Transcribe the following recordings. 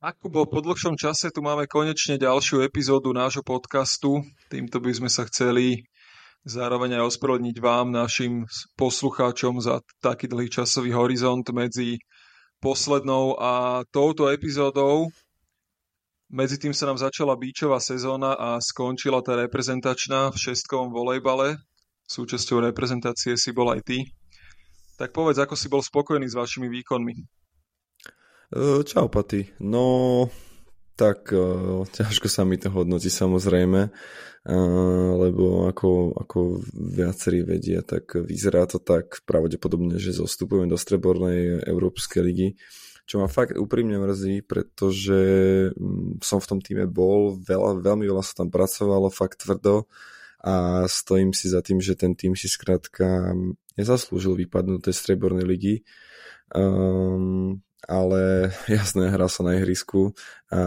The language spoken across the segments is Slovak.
Akubo, po dlhšom čase tu máme konečne ďalšiu epizódu nášho podcastu. Týmto by sme sa chceli zároveň aj ospravedlniť vám, našim poslucháčom za taký dlhý časový horizont medzi poslednou a touto epizódou. Medzi tým sa nám začala bíčová sezóna a skončila tá reprezentačná v šestkovom volejbale. Súčasťou reprezentácie si bol aj ty. Tak povedz, ako si bol spokojný s vašimi výkonmi. E, čau, Paty. No, tak uh, ťažko sa mi to hodnotí samozrejme, uh, lebo ako, ako viacerí vedia, tak vyzerá to tak pravdepodobne, že zostupujeme do strebornej Európskej ligy, čo ma fakt úprimne mrzí, pretože mm, som v tom týme bol, veľa, veľmi veľa sa tam pracovalo, fakt tvrdo a stojím si za tým, že ten tým si skrátka nezaslúžil vypadnúť tej strebornej ligy. Um, ale jasné, hrá sa na ihrisku a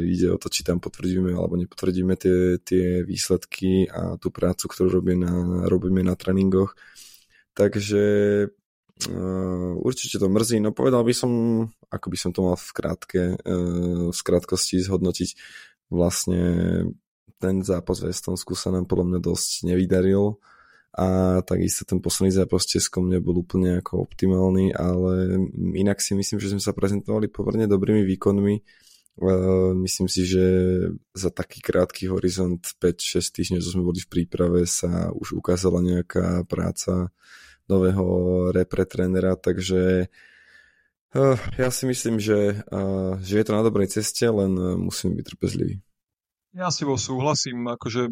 ide o to, či tam potvrdíme alebo nepotvrdíme tie, tie výsledky a tú prácu, ktorú robíme na, robíme na tréningoch. Takže uh, určite to mrzí, no povedal by som, ako by som to mal v krátke, uh, v krátkosti zhodnotiť, vlastne ten zápas v Estonsku sa nám podľa mňa dosť nevydaril a takisto ten posledný zápas s Českom nebol úplne ako optimálny, ale inak si myslím, že sme sa prezentovali pomerne dobrými výkonmi. Myslím si, že za taký krátky horizont 5-6 týždňov, čo sme boli v príprave, sa už ukázala nejaká práca nového repre trénera, takže ja si myslím, že, že je to na dobrej ceste, len musíme byť trpezliví. Ja si bol súhlasím, akože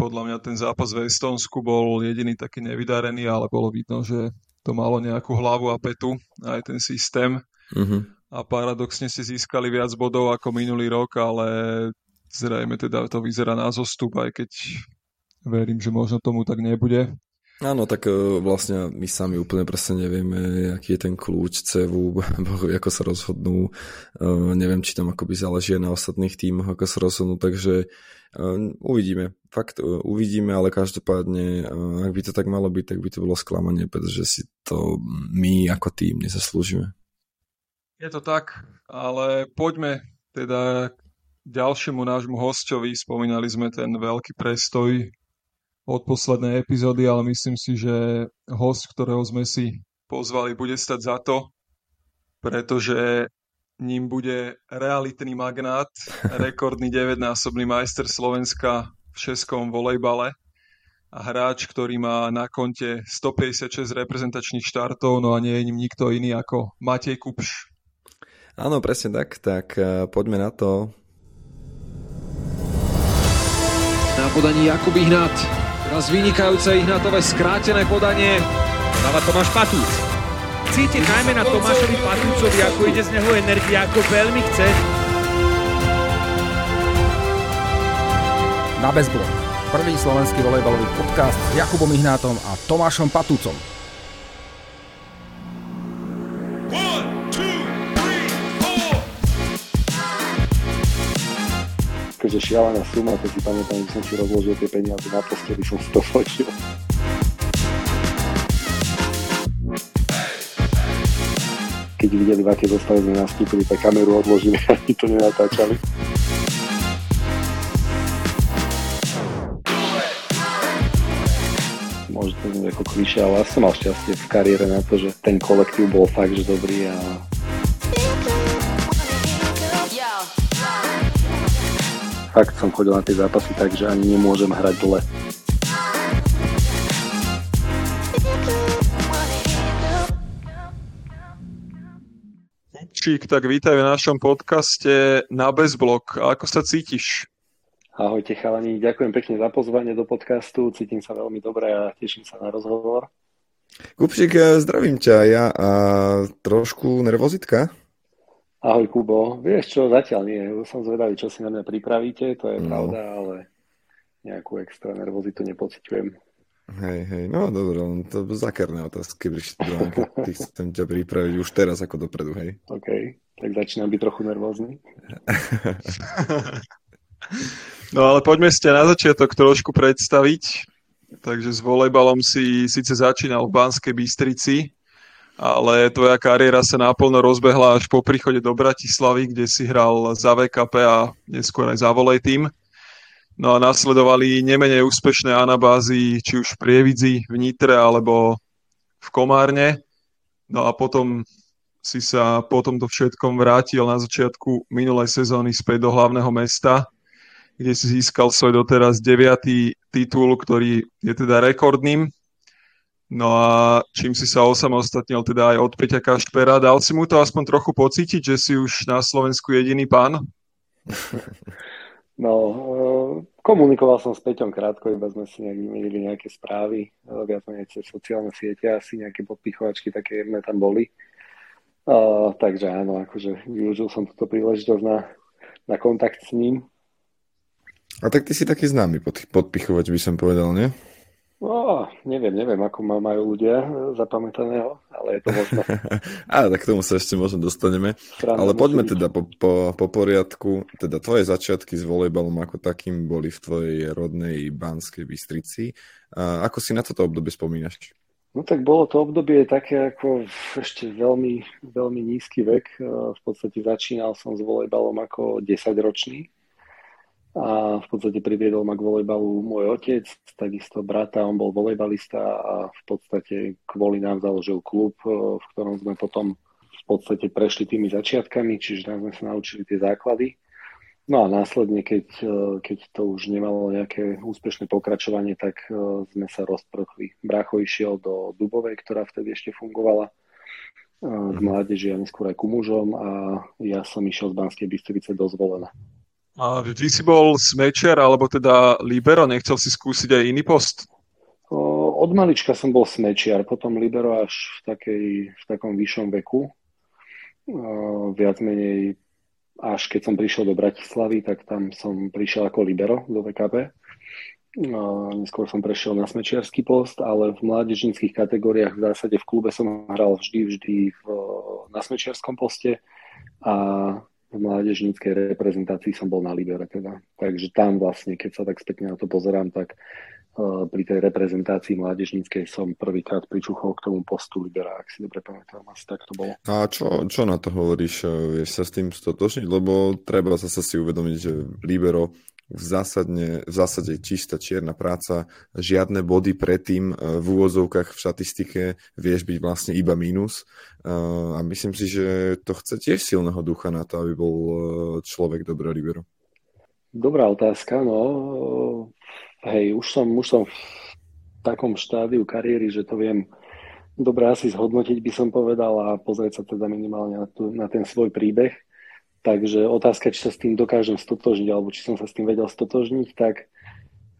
podľa mňa ten zápas v Estonsku bol jediný taký nevydarený, ale bolo vidno, že to malo nejakú hlavu a petu, aj ten systém. Uh-huh. A paradoxne si získali viac bodov ako minulý rok, ale zrejme teda to vyzerá na zostup, aj keď verím, že možno tomu tak nebude. Áno, tak e, vlastne my sami úplne presne nevieme, aký je ten kľúč CEVu, ako sa rozhodnú. E, neviem, či tam akoby záleží na ostatných tímoch, ako sa rozhodnú, takže e, uvidíme. Fakt uvidíme, ale každopádne, ak by to tak malo byť, tak by to bolo sklamanie, pretože si to my ako tým nezaslúžime. Je to tak, ale poďme teda ďalšiemu nášmu hostovi. Spomínali sme ten veľký prestoj od poslednej epizódy, ale myslím si, že host, ktorého sme si pozvali, bude stať za to, pretože ním bude realitný magnát, rekordný 9-násobný majster Slovenska v českom volejbale a hráč, ktorý má na konte 156 reprezentačných štartov, no a nie je ním nikto iný ako Matej Kupš. Áno, presne tak, tak eh, poďme na to. Na podaní Jakub Ihnat Teraz vynikajúce Ihnatové skrátené podanie. Dáva Tomáš Patúc. Cítiť najmä na Tomášovi Patúcovi, ako ide z neho energia, ako veľmi chce. Na bezblok. Prvý slovenský volejbalový podcast s Jakubom Ihnátom a Tomášom Patúcom. Akože šialená suma, to si pamätám, že som si rozložil tie peniaze na posteli, som si to fotil. Keď videli, v aké zostave sme nastúpili, tak kameru odložili a ani to nenatáčali. Možno to znie ako klišé, ale ja som mal šťastie v kariére na to, že ten kolektív bol fakt, že dobrý a fakt som chodil na tie zápasy tak, že ani nemôžem hrať dole. Čík, tak vítaj v našom podcaste na Bezblok. Ako sa cítiš? Ahojte chalani, ďakujem pekne za pozvanie do podcastu, cítim sa veľmi dobre a teším sa na rozhovor. Kupšik, zdravím ťa, ja a trošku nervozitka? Ahoj Kubo, vieš čo, zatiaľ nie, som zvedavý, čo si na mňa pripravíte, to je no. pravda, ale nejakú extra nervozitu nepociťujem. Hej, hej, no dobré, to zakerné otázky, keď ty chcem ťa pripraviť už teraz ako dopredu, hej. OK, tak začínam byť trochu nervózny. no ale poďme ste na začiatok trošku predstaviť. Takže s volejbalom si síce začínal v Banskej Bystrici, ale tvoja kariéra sa naplno rozbehla až po príchode do Bratislavy, kde si hral za VKP a neskôr aj za volej tým. No a nasledovali nemenej úspešné anabázy, či už v Prievidzi, v Nitre alebo v Komárne. No a potom si sa po tomto všetkom vrátil na začiatku minulej sezóny späť do hlavného mesta, kde si získal svoj doteraz deviatý titul, ktorý je teda rekordným No a čím si sa osamostatnil teda aj od Peťa Kašpera, dal si mu to aspoň trochu pocítiť, že si už na Slovensku jediný pán? No, eh, komunikoval som s Peťom krátko, iba sme si nejak vymenili nejaké správy, viac menej cez sociálne siete, asi nejaké podpichovačky také jedné tam boli. Uh, takže áno, akože využil som túto príležitosť na, na kontakt s ním. A tak ty si taký známy pod, podpichovač, by som povedal, nie? No, neviem, neviem, ako ma majú ľudia zapamätaného, ale je to možno. Á, tak k tomu sa ešte možno dostaneme. Strana ale poďme teda po, po, po poriadku. Teda tvoje začiatky s volejbalom ako takým boli v tvojej rodnej Banskej Bystrici. A ako si na toto obdobie spomínaš? No tak bolo to obdobie také ako ešte veľmi, veľmi nízky vek. V podstate začínal som s volejbalom ako 10-ročný a v podstate priviedol ma k volejbalu môj otec, takisto brata, on bol volejbalista a v podstate kvôli nám založil klub, e, v ktorom sme potom v podstate prešli tými začiatkami, čiže tam sme sa naučili tie základy. No a následne, keď, e, keď to už nemalo nejaké úspešné pokračovanie, tak e, sme sa rozprchli. Brácho išiel do Dubovej, ktorá vtedy ešte fungovala k mhm. mládeži a neskôr aj ku mužom a ja som išiel z Banskej Bystrice do Zvolena. A vždy si bol smečer, alebo teda libero, nechcel si skúsiť aj iný post? Od malička som bol smečiar, potom libero až v, takej, v takom vyššom veku. Viac menej až keď som prišiel do Bratislavy, tak tam som prišiel ako libero do VKP. Neskôr som prešiel na smečiarský post, ale v mládežnických kategóriách v zásade v klube som hral vždy, vždy v, na smečiarskom poste a v mládežníckej reprezentácii som bol na Libere teda. Takže tam vlastne, keď sa tak spätne na to pozerám, tak uh, pri tej reprezentácii mládežníckej som prvýkrát pričuchol k tomu postu Libera, ak si dobre pamätám, asi tak to bolo. A čo, čo na to hovoríš? Vieš sa s tým stotočniť? Lebo treba zase si uvedomiť, že Libero v, zásadne, v zásade čistá čierna práca, žiadne body predtým e, v úvozovkách v štatistike vieš byť vlastne iba mínus e, a myslím si, že to chce tiež silného ducha na to, aby bol e, človek dobrý libero. Dobrá otázka, no hej, už som, už som v takom štádiu kariéry, že to viem dobre asi zhodnotiť, by som povedal a pozrieť sa teda minimálne na, tu, na ten svoj príbeh. Takže otázka, či sa s tým dokážem stotožniť, alebo či som sa s tým vedel stotožniť, tak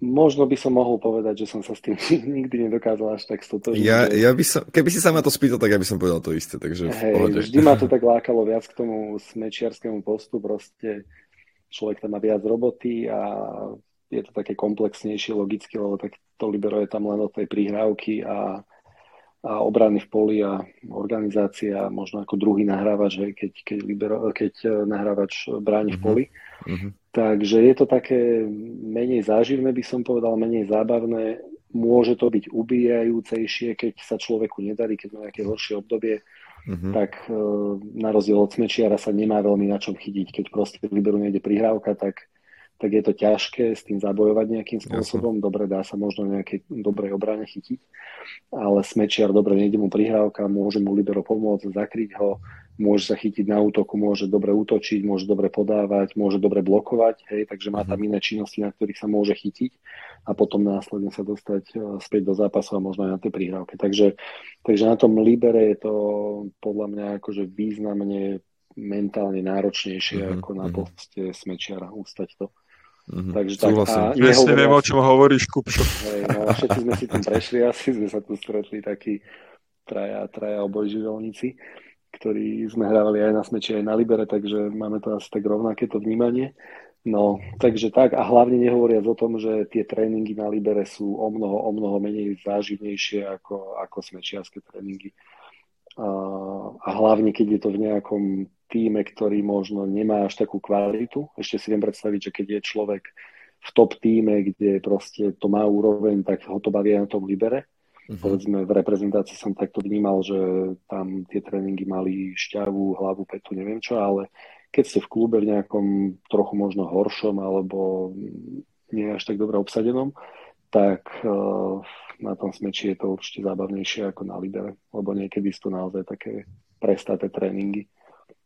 možno by som mohol povedať, že som sa s tým nikdy nedokázal až tak stotožniť. Ja, ja by som, keby si sa ma to spýtal, tak ja by som povedal to isté. Takže Hej, vždy ma to tak lákalo viac k tomu smečiarskému postu, proste človek tam má viac roboty a je to také komplexnejšie logicky, lebo tak to libero je tam len od tej prihrávky a a obrany v poli a organizácia, možno ako druhý nahrávač, hej, keď, keď, libero, keď e, nahrávač bráni v mhm. poli. Uh-huh. Takže je to také menej záživné, by som povedal, menej zábavné. Môže to byť ubíjajúcejšie, keď sa človeku nedarí, keď má nejaké horšie obdobie, uh-huh. tak e, na rozdiel od smečiara sa nemá veľmi na čom chytiť. Keď proste liberu nejde prihrávka, tak tak je to ťažké s tým zabojovať nejakým spôsobom. Jasne. Dobre, dá sa možno nejakej dobrej obrane chytiť, ale smečiar dobre, nejde mu prihrávka, môže mu libero pomôcť, zakryť ho, môže sa chytiť na útoku, môže dobre útočiť, môže dobre podávať, môže dobre blokovať, hej, takže má tam mhm. iné činnosti, na ktorých sa môže chytiť a potom následne sa dostať e, späť do zápasu a možno aj na tej prihrávke. Takže, takže na tom libere je to podľa mňa akože významne mentálne náročnejšie uh-huh, ako na uh-huh. poste smečiara ústať to. Mm-hmm. Takže tak, a Presne viem, o čom hovoríš, Kupšo. Hej, no, všetci sme si tam prešli, asi sme sa tu stretli takí traja, traja obojživelníci, ktorí sme hrávali aj na smeči, aj na libere, takže máme to asi tak rovnaké to vnímanie. No, takže tak a hlavne nehovoriac o tom, že tie tréningy na libere sú o mnoho, o mnoho menej záživnejšie ako, ako smečiarske tréningy. A, a hlavne, keď je to v nejakom týme, ktorý možno nemá až takú kvalitu. Ešte si viem predstaviť, že keď je človek v top týme, kde proste to má úroveň, tak ho to baví na tom libere. Uh-huh. Povedzme, v reprezentácii som takto vnímal, že tam tie tréningy mali šťavu, hlavu, petu, neviem čo, ale keď ste v klube v nejakom trochu možno horšom alebo nie až tak dobre obsadenom, tak uh, na tom smeči je to určite zábavnejšie ako na libere, lebo niekedy sú to naozaj také prestaté tréningy.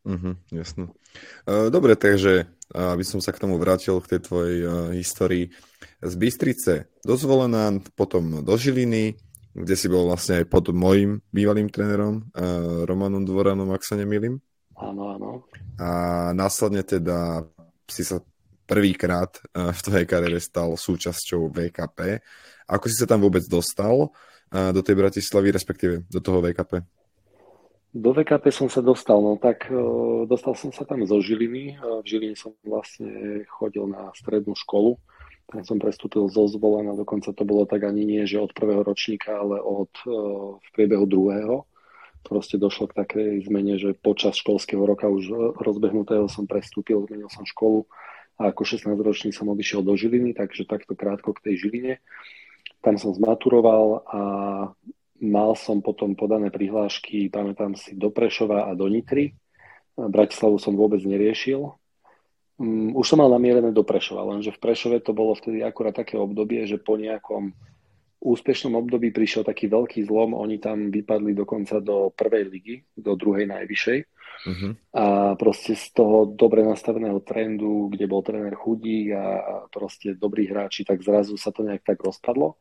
Uh-huh, jasno. Uh, dobre, takže aby som sa k tomu vrátil, k tej tvojej uh, histórii. Z Bystrice do Zvolená, potom do Žiliny, kde si bol vlastne aj pod mojim bývalým trénerom, uh, Romanom Dvoranom, ak sa nemýlim. Áno, áno. A následne teda si sa prvýkrát v tvojej kariére stal súčasťou VKP. Ako si sa tam vôbec dostal do tej Bratislavy, respektíve do toho VKP? Do VKP som sa dostal, no tak uh, dostal som sa tam zo Žiliny. Uh, v Žiline som vlastne chodil na strednú školu. Tam som prestúpil zo zvolená, dokonca to bolo tak ani nie, že od prvého ročníka, ale od uh, v priebehu druhého. Proste došlo k takej zmene, že počas školského roka už rozbehnutého som prestúpil, zmenil som školu a ako 16-ročný som odišiel do Žiliny, takže takto krátko k tej Žiline. Tam som zmaturoval a Mal som potom podané prihlášky, pamätám si, do Prešova a do Nitry. Bratislavu som vôbec neriešil. Um, už som mal namierené do Prešova, lenže v Prešove to bolo vtedy akurát také obdobie, že po nejakom úspešnom období prišiel taký veľký zlom, oni tam vypadli dokonca do prvej ligy, do druhej najvyššej. Uh-huh. A proste z toho dobre nastaveného trendu, kde bol tréner chudík a proste dobrí hráči, tak zrazu sa to nejak tak rozpadlo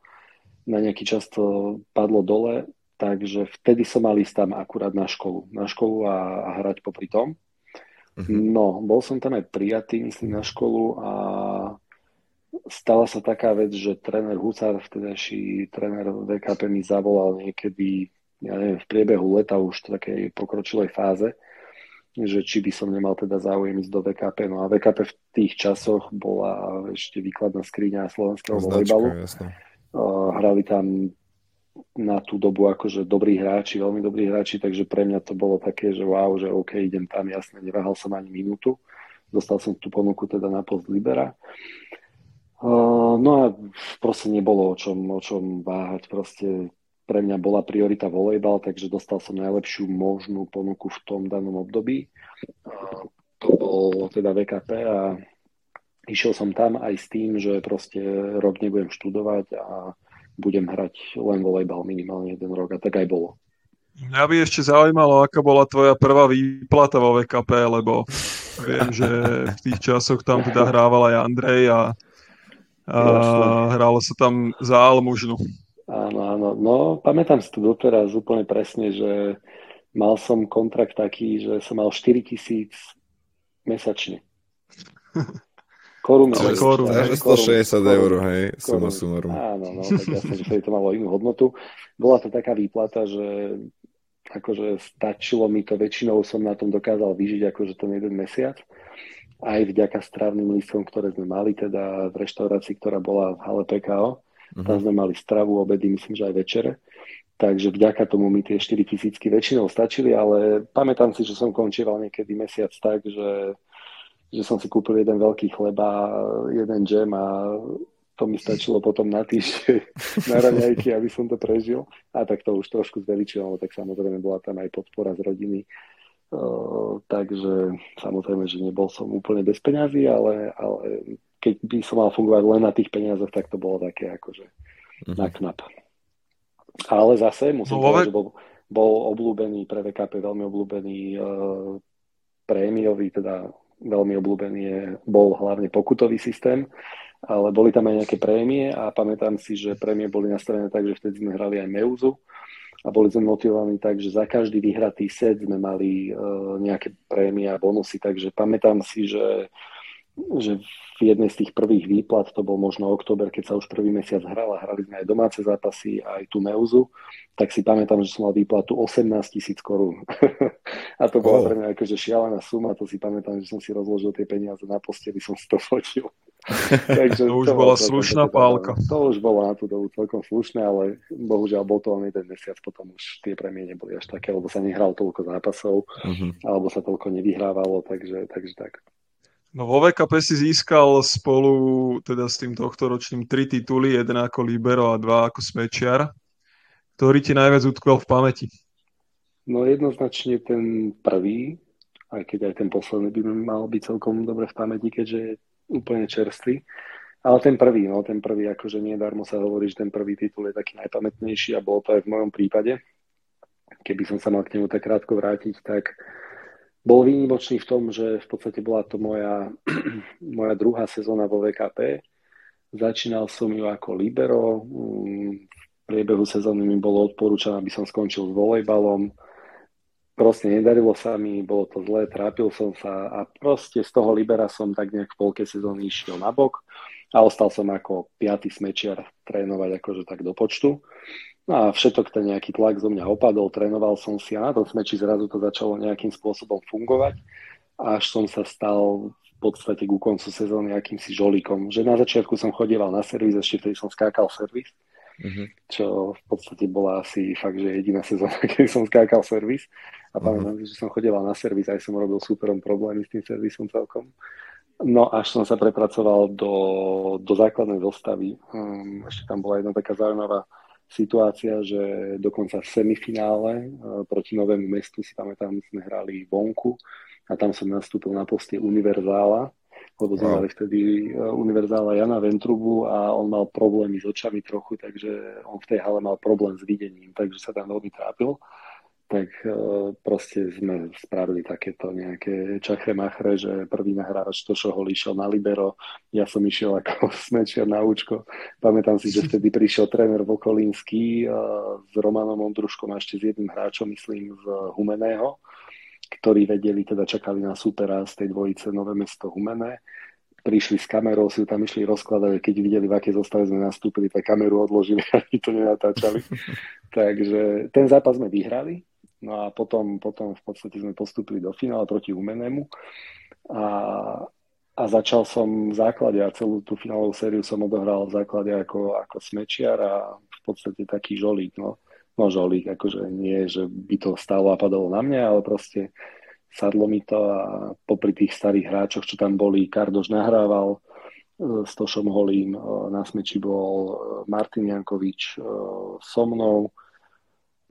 na nejaký čas to padlo dole, takže vtedy som mal ísť tam akurát na školu. Na školu a, a hrať popri tom. Uh-huh. No, bol som tam aj prijatý, myslím, na školu a stala sa taká vec, že tréner Husár, vtedajší tréner VKP mi zavolal niekedy, ja neviem, v priebehu leta už v takej pokročilej fáze, že či by som nemal teda záujem ísť do VKP. No a VKP v tých časoch bola ešte výkladná skriňa slovenského volejbalu. Hrali tam na tú dobu akože dobrí hráči, veľmi dobrí hráči, takže pre mňa to bolo také, že wow, že OK, idem tam, jasne, neváhal som ani minútu. Dostal som tú ponuku teda na post Libera. no a proste nebolo o čom, o čom váhať, proste pre mňa bola priorita volejbal, takže dostal som najlepšiu možnú ponuku v tom danom období. to bol teda VKP a išiel som tam aj s tým, že proste rok nebudem študovať a budem hrať len volejbal minimálne jeden rok a tak aj bolo. Mňa by ešte zaujímalo, aká bola tvoja prvá výplata vo VKP, lebo viem, že v tých časoch tam teda hrával aj Andrej a, a hralo sa tam za Almužnu. Áno, áno. No, pamätám si to doteraz úplne presne, že mal som kontrakt taký, že som mal 4 tisíc mesačne. korun. Ale korun, korun, 160 eur, hej, suma sumarum. Áno, no, tak jasne, že to malo inú hodnotu. Bola to taká výplata, že akože stačilo mi to, väčšinou som na tom dokázal vyžiť akože ten jeden mesiac. Aj vďaka strávnym lístkom, ktoré sme mali, teda v reštaurácii, ktorá bola v hale PKO. Uh-huh. Tam mhm. sme mali stravu, obedy, myslím, že aj večere. Takže vďaka tomu mi tie 4 tisícky väčšinou stačili, ale pamätám si, že som končíval niekedy mesiac tak, že že som si kúpil jeden veľký chleba, jeden džem a to mi stačilo potom na týždeň na raňajky, aby som to prežil. A tak to už trošku zveličilo, tak samozrejme bola tam aj podpora z rodiny. Uh, takže samozrejme, že nebol som úplne bez peňazí, ale, ale keď by som mal fungovať len na tých peniazoch, tak to bolo také akože uh-huh. na knap. Ale zase musím no, povedať, že bol, bol obľúbený pre VKP, veľmi obľúbený uh, prémiový, teda veľmi obľúbený je, bol hlavne pokutový systém, ale boli tam aj nejaké prémie a pamätám si, že prémie boli nastavené tak, že vtedy sme hrali aj Meuzu a boli sme motivovaní tak, že za každý vyhratý set sme mali uh, nejaké prémie a bonusy, takže pamätám si, že že v jednej z tých prvých výplat, to bol možno október, keď sa už prvý mesiac hral a hrali sme aj domáce zápasy, aj tú Meuzu, tak si pamätám, že som mal výplatu 18 tisíc korún. a to bola oh. pre mňa akože šialená suma, to si pamätám, že som si rozložil tie peniaze na posteli, som si to fotil. Takže to už to bola slušná pálka. To už bolo na tú dobu celkom slušné, ale bohužiaľ bol to len jeden mesiac, potom už tie premie neboli až také, lebo sa nehral toľko zápasov, uh-huh. alebo sa toľko nevyhrávalo, takže, takže tak. No vo VKP si získal spolu teda s tým tohto ročným tri tituly, jeden ako libero a dva ako smečiar. ktorý ti najviac utkvel v pamäti? No jednoznačne ten prvý, aj keď aj ten posledný by mal byť celkom dobre v pamäti, keďže je úplne čerstvý. Ale ten prvý, no ten prvý, akože nie darmo sa hovorí, že ten prvý titul je taký najpamätnejší a bolo to aj v mojom prípade. Keby som sa mal k nemu tak krátko vrátiť, tak bol výnimočný v tom, že v podstate bola to moja, moja druhá sezóna vo VKP. Začínal som ju ako libero. Mm, v priebehu sezóny mi bolo odporúčané, aby som skončil s volejbalom. Proste nedarilo sa mi, bolo to zlé, trápil som sa a proste z toho libera som tak nejak v polke sezóny išiel na bok a ostal som ako piatý smečiar trénovať akože tak do počtu. No a všetok ten nejaký tlak zo mňa opadol, trénoval som si a na tom smeči zrazu to začalo nejakým spôsobom fungovať, až som sa stal v podstate ku koncu sezóny akýmsi žolíkom. Že na začiatku som chodieval na servis, ešte vtedy som skákal servis, mm-hmm. čo v podstate bola asi fakt, že jediná sezóna, keď som skákal servis. A mm-hmm. pamätám že som chodieval na servis, aj som robil superom problémy s tým servisom celkom. No až som sa prepracoval do, do základnej zostavy. Um, ešte tam bola jedna taká zaujímavá situácia, že dokonca v semifinále e, proti Novému mestu si pamätám, sme hrali vonku a tam som nastúpil na poste univerzála, lebo sme mali vtedy e, univerzála Jana Ventrubu a on mal problémy s očami trochu, takže on v tej hale mal problém s videním, takže sa tam veľmi trápil tak e, proste sme spravili takéto nejaké čachre machre, že prvý nahrávač Tošohol išiel na libero, ja som išiel ako smečiar na účko. Pamätám si, že vtedy prišiel tréner Vokolínsky e, s Romanom Ondruškom a ešte s jedným hráčom, myslím, z Humeného, ktorí vedeli, teda čakali na supera z tej dvojice Nové mesto Humené prišli s kamerou, si ju tam išli rozkladať, keď videli, v akej zostave sme nastúpili, tak kameru odložili a to nenatáčali. Takže ten zápas sme vyhrali, No a potom, potom v podstate sme postúpili do finále proti Umenému a, a začal som v základe a celú tú finálovú sériu som odohral v základe ako, ako smečiar a v podstate taký žolík, no. No žolík, akože nie, že by to stálo a padalo na mňa, ale proste sadlo mi to a popri tých starých hráčoch, čo tam boli, Kardoš nahrával, e, s Tošom Holím, e, na smeči bol e, Martin Jankovič so mnou,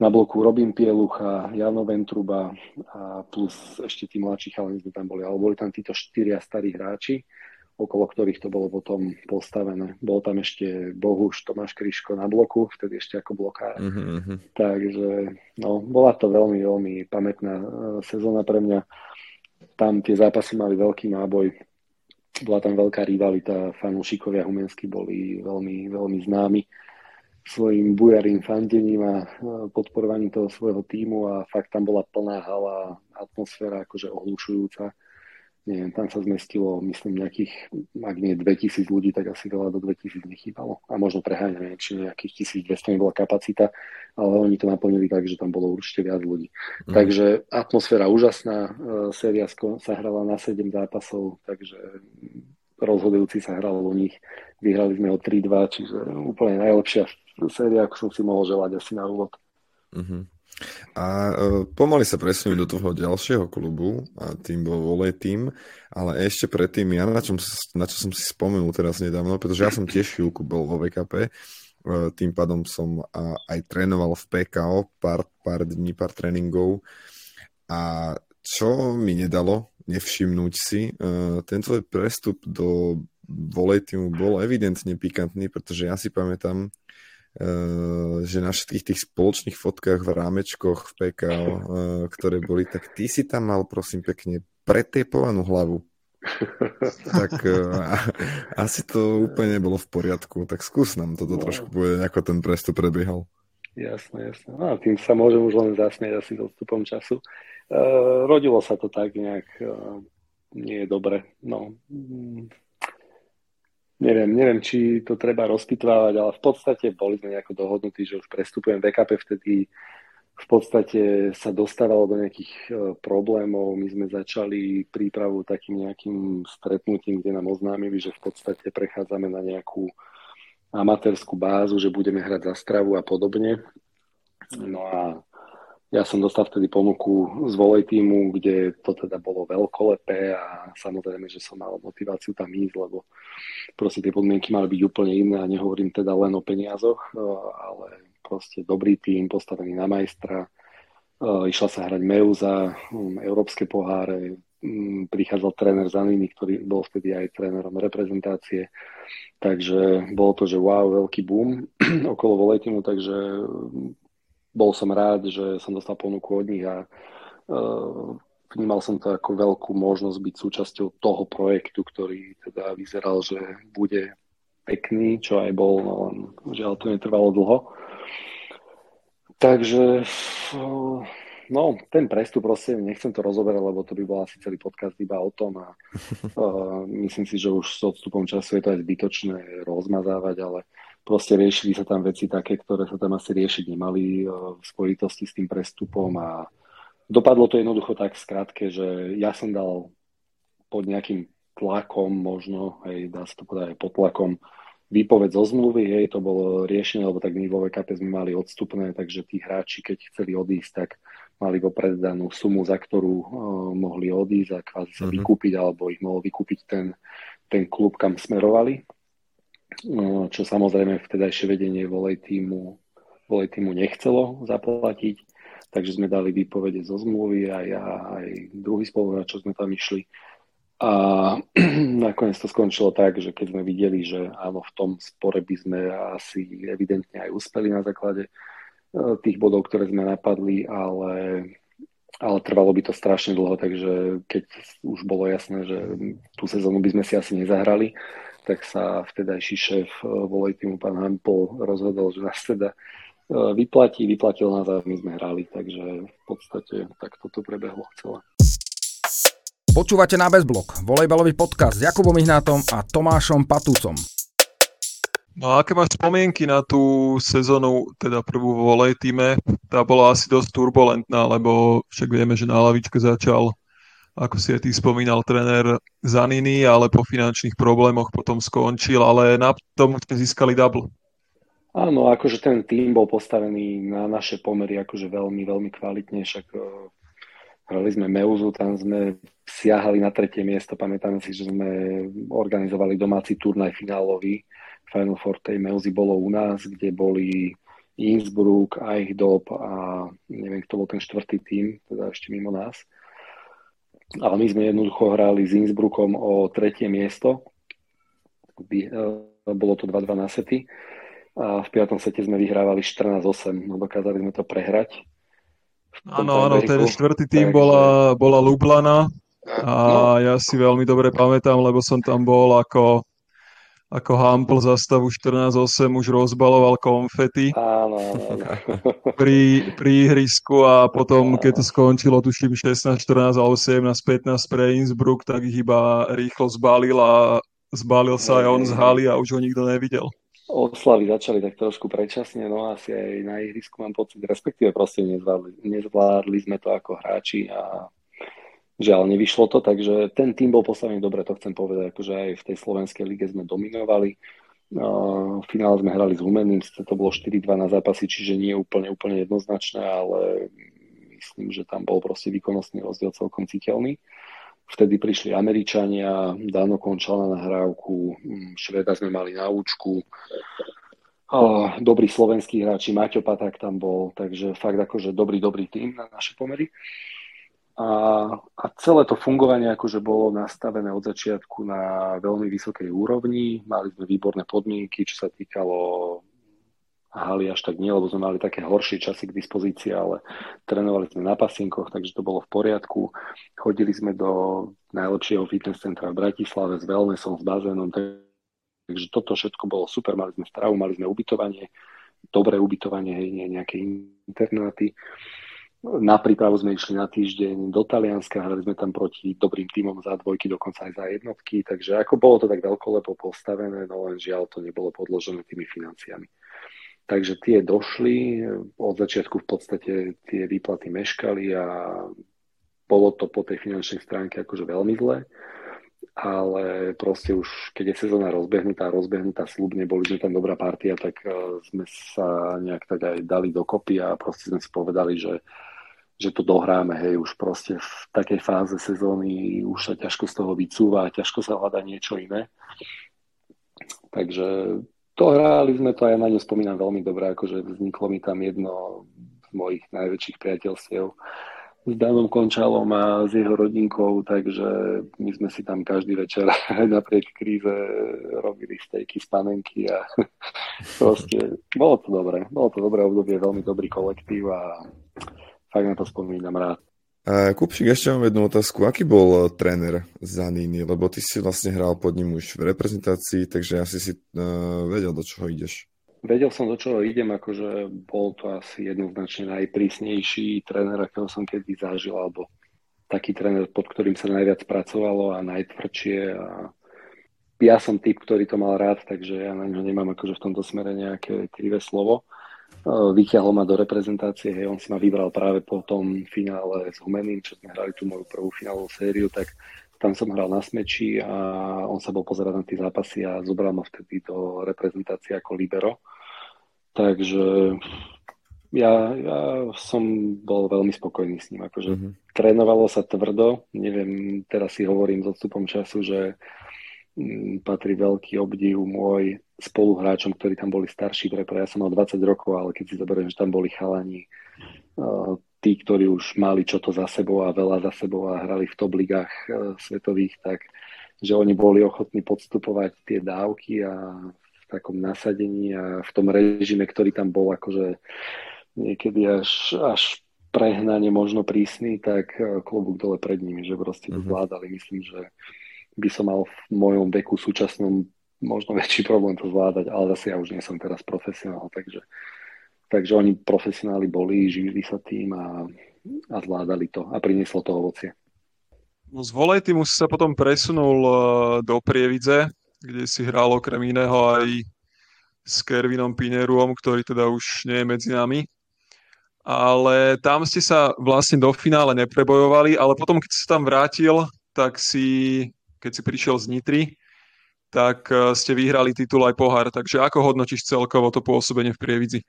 na bloku Robin Pielucha, Jano Ventruba a plus ešte tí mladší chalani sme tam boli, ale boli tam títo štyria starí hráči, okolo ktorých to bolo potom postavené. Bol tam ešte Bohuš Tomáš Kryško na bloku, vtedy ešte ako blokár. Mm-hmm. Takže no, bola to veľmi, veľmi pamätná e, sezóna pre mňa. Tam tie zápasy mali veľký náboj. Bola tam veľká rivalita, fanúšikovia humenskí boli veľmi, veľmi známi svojim bujarým fandením a podporovaním toho svojho týmu a fakt tam bola plná hala, atmosféra akože ohlušujúca. Neviem, tam sa zmestilo, myslím, nejakých, ak nie 2000 ľudí, tak asi veľa do 2000 nechýbalo. A možno preháňame, či nejakých 1200 bola kapacita, ale oni to naplnili tak, že tam bolo určite viac ľudí. Mm. Takže atmosféra úžasná, e, séria sa hrala na 7 zápasov, takže rozhodujúci sa hral o nich. Vyhrali sme ho 3-2, čiže úplne najlepšia séria, ako som si mohol želať asi na úvod. Uh-huh. A uh, pomaly sa presunú do toho ďalšieho klubu a tým bol volej tým, ale ešte predtým ja na, čom, na čo som si spomenul teraz nedávno, pretože ja som tiež chvíľku bol vo VKP, uh, tým pádom som aj trénoval v PKO pár, pár dní, pár tréningov a čo mi nedalo nevšimnúť si, uh, ten tvoj prestup do volej týmu bol evidentne pikantný, pretože ja si pamätám, Eh, že na všetkých tých spoločných fotkách v rámečkoch v PKO, eh, ktoré boli, tak ty si tam mal, prosím pekne, pretepovanú hlavu. tak asi to úplne bolo v poriadku. Tak skús nám toto no. trošku povedať, ako ten prestup prebiehal. Jasné, jasné. No, tým sa môžem už len zasmieť asi s odstupom času. Uh, rodilo sa to tak nejak uh, nie je dobre. No, mm, Neviem, neviem, či to treba rozpitvávať, ale v podstate boli sme nejako dohodnutí, že už prestupujem VKP vtedy v podstate sa dostávalo do nejakých e, problémov. My sme začali prípravu takým nejakým stretnutím, kde nám oznámili, že v podstate prechádzame na nejakú amatérskú bázu, že budeme hrať za stravu a podobne. No a ja som dostal vtedy ponuku z volej týmu, kde to teda bolo veľkolepé a samozrejme, že som mal motiváciu tam ísť, lebo proste tie podmienky mali byť úplne iné a nehovorím teda len o peniazoch, ale proste dobrý tým, postavený na majstra. Uh, išla sa hrať Meuza, európske poháre, prichádzal tréner Zanini, ktorý bol vtedy aj trénerom reprezentácie. Takže bolo to, že wow, veľký boom okolo Voletinu, takže bol som rád, že som dostal ponuku od nich a uh, vnímal som to ako veľkú možnosť byť súčasťou toho projektu, ktorý teda vyzeral, že bude pekný, čo aj bol, no len žiaľ to netrvalo dlho. Takže no, ten prestup proste, nechcem to rozoberať, lebo to by bol asi celý podcast iba o tom a uh, myslím si, že už s odstupom času je to aj zbytočné rozmazávať, ale proste riešili sa tam veci také, ktoré sa tam asi riešiť nemali uh, v spojitosti s tým prestupom a dopadlo to jednoducho tak skrátke, že ja som dal pod nejakým tlakom možno, hej, dá sa to povedať aj pod tlakom, výpoveď zo zmluvy, hej, to bolo riešenie, lebo tak my vo VKP sme mali odstupné, takže tí hráči, keď chceli odísť, tak mali vopred danú sumu, za ktorú uh, mohli odísť a kvázi sa mm-hmm. vykúpiť, alebo ich mohol vykúpiť ten, ten klub, kam smerovali. Uh, čo samozrejme vtedajšie vedenie volej týmu, volej týmu nechcelo zaplatiť, takže sme dali výpovede zo zmluvy a ja aj druhý spoluhráč, čo sme tam išli, a nakoniec to skončilo tak, že keď sme videli, že áno, v tom spore by sme asi evidentne aj uspeli na základe e, tých bodov, ktoré sme napadli, ale, ale trvalo by to strašne dlho, takže keď už bolo jasné, že tú sezónu by sme si asi nezahrali, tak sa vtedajší šéf e, volej týmu pán Hampel rozhodol, že nás teda e, vyplatí, vyplatil nás a my sme hrali, takže v podstate tak toto prebehlo celé. Počúvate na Bezblok, volejbalový podcast s Jakubom Ihnátom a Tomášom Patúcom. No a aké máš spomienky na tú sezónu, teda prvú vo volej týme? Tá bola asi dosť turbulentná, lebo však vieme, že na lavičke začal, ako si aj ty spomínal, tréner Zanini, ale po finančných problémoch potom skončil, ale na tom sme získali double. Áno, akože ten tým bol postavený na naše pomery akože veľmi, veľmi kvalitne, však eh, Hrali sme Meuzu, tam sme siahali na tretie miesto. Pamätáme si, že sme organizovali domáci turnaj finálový. Final Four tej Meuzy bolo u nás, kde boli Innsbruck, Eichdorf a neviem, kto bol ten štvrtý tým, teda ešte mimo nás. Ale my sme jednoducho hrali s Innsbruckom o tretie miesto. E, bolo to 2-2 na sety. A v piatom sete sme vyhrávali 14-8. No dokázali sme to prehrať Áno, áno, ten štvrtý tým bola, bola Lublana a no. ja si veľmi dobre pamätám, lebo som tam bol ako, ako Hampl za stavu 14-8 už rozbaloval konfety. Áno, áno. Pri, pri ihrisku a potom, keď to skončilo, tuším 16-14 alebo 17-15 pre Innsbruck, tak ich iba rýchlo zbalil a zbalil sa aj on z haly a už ho nikto nevidel. Oslavy začali tak trošku predčasne, no asi aj na ihrisku mám pocit, respektíve proste nezvládli, nezvládli sme to ako hráči a žiaľ nevyšlo to, takže ten tým bol postavený dobre, to chcem povedať, akože aj v tej slovenskej lige sme dominovali, v finále sme hrali s Humeným, to bolo 4-2 na zápasy, čiže nie úplne, úplne jednoznačné, ale myslím, že tam bol proste výkonnostný rozdiel celkom citeľný. Vtedy prišli Američania, Dano končal na nahrávku, Šveda sme mali na účku, dobrý slovenský hráči, Maťo Paták tam bol, takže fakt akože dobrý, dobrý tým na naše pomery. A, a celé to fungovanie akože bolo nastavené od začiatku na veľmi vysokej úrovni. Mali sme výborné podmienky, čo sa týkalo haly až tak nie, lebo sme mali také horšie časy k dispozícii, ale trénovali sme na pasinkoch, takže to bolo v poriadku. Chodili sme do najlepšieho fitness centra v Bratislave s wellnessom, s bazénom, takže toto všetko bolo super. Mali sme stravu, mali sme ubytovanie, dobré ubytovanie, nie nejaké internáty. Na prípravu sme išli na týždeň do Talianska, hrali sme tam proti dobrým tímom za dvojky, dokonca aj za jednotky, takže ako bolo to tak veľkolepo postavené, no len žiaľ to nebolo podložené tými financiami. Takže tie došli, od začiatku v podstate tie výplaty meškali a bolo to po tej finančnej stránke akože veľmi zle, ale proste už keď je sezóna rozbehnutá, rozbehnutá slubne, boli sme tam dobrá partia, tak e, sme sa nejak tak aj dali dokopy a proste sme si povedali, že, že to dohráme, hej, už proste v takej fáze sezóny už sa ťažko z toho vycúva, ťažko sa hľada niečo iné. Takže To hrali sme to a ja na ňu spomínam veľmi dobre, akože vzniklo mi tam jedno z mojich najväčších priateľstiev s Danom Končalom a s jeho rodinkou, takže my sme si tam každý večer napriek kríze robili stejky z panenky a proste bolo to dobré. Bolo to dobré obdobie, veľmi dobrý kolektív a fakt na to spomínam rád. Kupšik, ešte mám jednu otázku. Aký bol tréner Zanini? Lebo ty si vlastne hral pod ním už v reprezentácii, takže asi si uh, vedel, do čoho ideš. Vedel som, do čoho idem, akože bol to asi jednoznačne najprísnejší tréner, akého som kedy zažil, alebo taký tréner, pod ktorým sa najviac pracovalo a najtvrdšie. A ja som typ, ktorý to mal rád, takže ja na ňo nemám akože v tomto smere nejaké krivé slovo. Vyťahol ma do reprezentácie, hej, on si ma vybral práve po tom finále s Humeným, čo sme hrali tú moju prvú finálovú sériu, tak tam som hral na smeči a on sa bol pozerať na tie zápasy a zobral ma vtedy do reprezentácie ako libero. Takže ja, ja som bol veľmi spokojný s ním. Akože mm-hmm. trénovalo sa tvrdo, neviem, teraz si hovorím s odstupom času, že mm, patrí veľký obdiv môj spoluhráčom, ktorí tam boli starší, preto ja som mal 20 rokov, ale keď si zoberiem, že tam boli chalani, uh, tí, ktorí už mali čo to za sebou a veľa za sebou a hrali v top ligách uh, svetových, tak že oni boli ochotní podstupovať tie dávky a v takom nasadení a v tom režime, ktorý tam bol akože niekedy až, až prehnane možno prísny, tak uh, klobúk dole pred nimi, že proste to mhm. zvládali. Myslím, že by som mal v mojom veku súčasnom možno väčší problém to zvládať, ale zase ja už nie som teraz profesionál, takže Takže oni profesionáli boli, živili sa tým a, a zvládali to a prinieslo to ovocie. No z týmu si sa potom presunul e, do Prievidze, kde si hral okrem iného aj s Kervinom Pineruom, ktorý teda už nie je medzi nami. Ale tam ste sa vlastne do finále neprebojovali, ale potom, keď sa tam vrátil, tak si, keď si prišiel z Nitry, tak e, ste vyhrali titul aj pohár. Takže ako hodnotíš celkovo to pôsobenie v Prievidzi?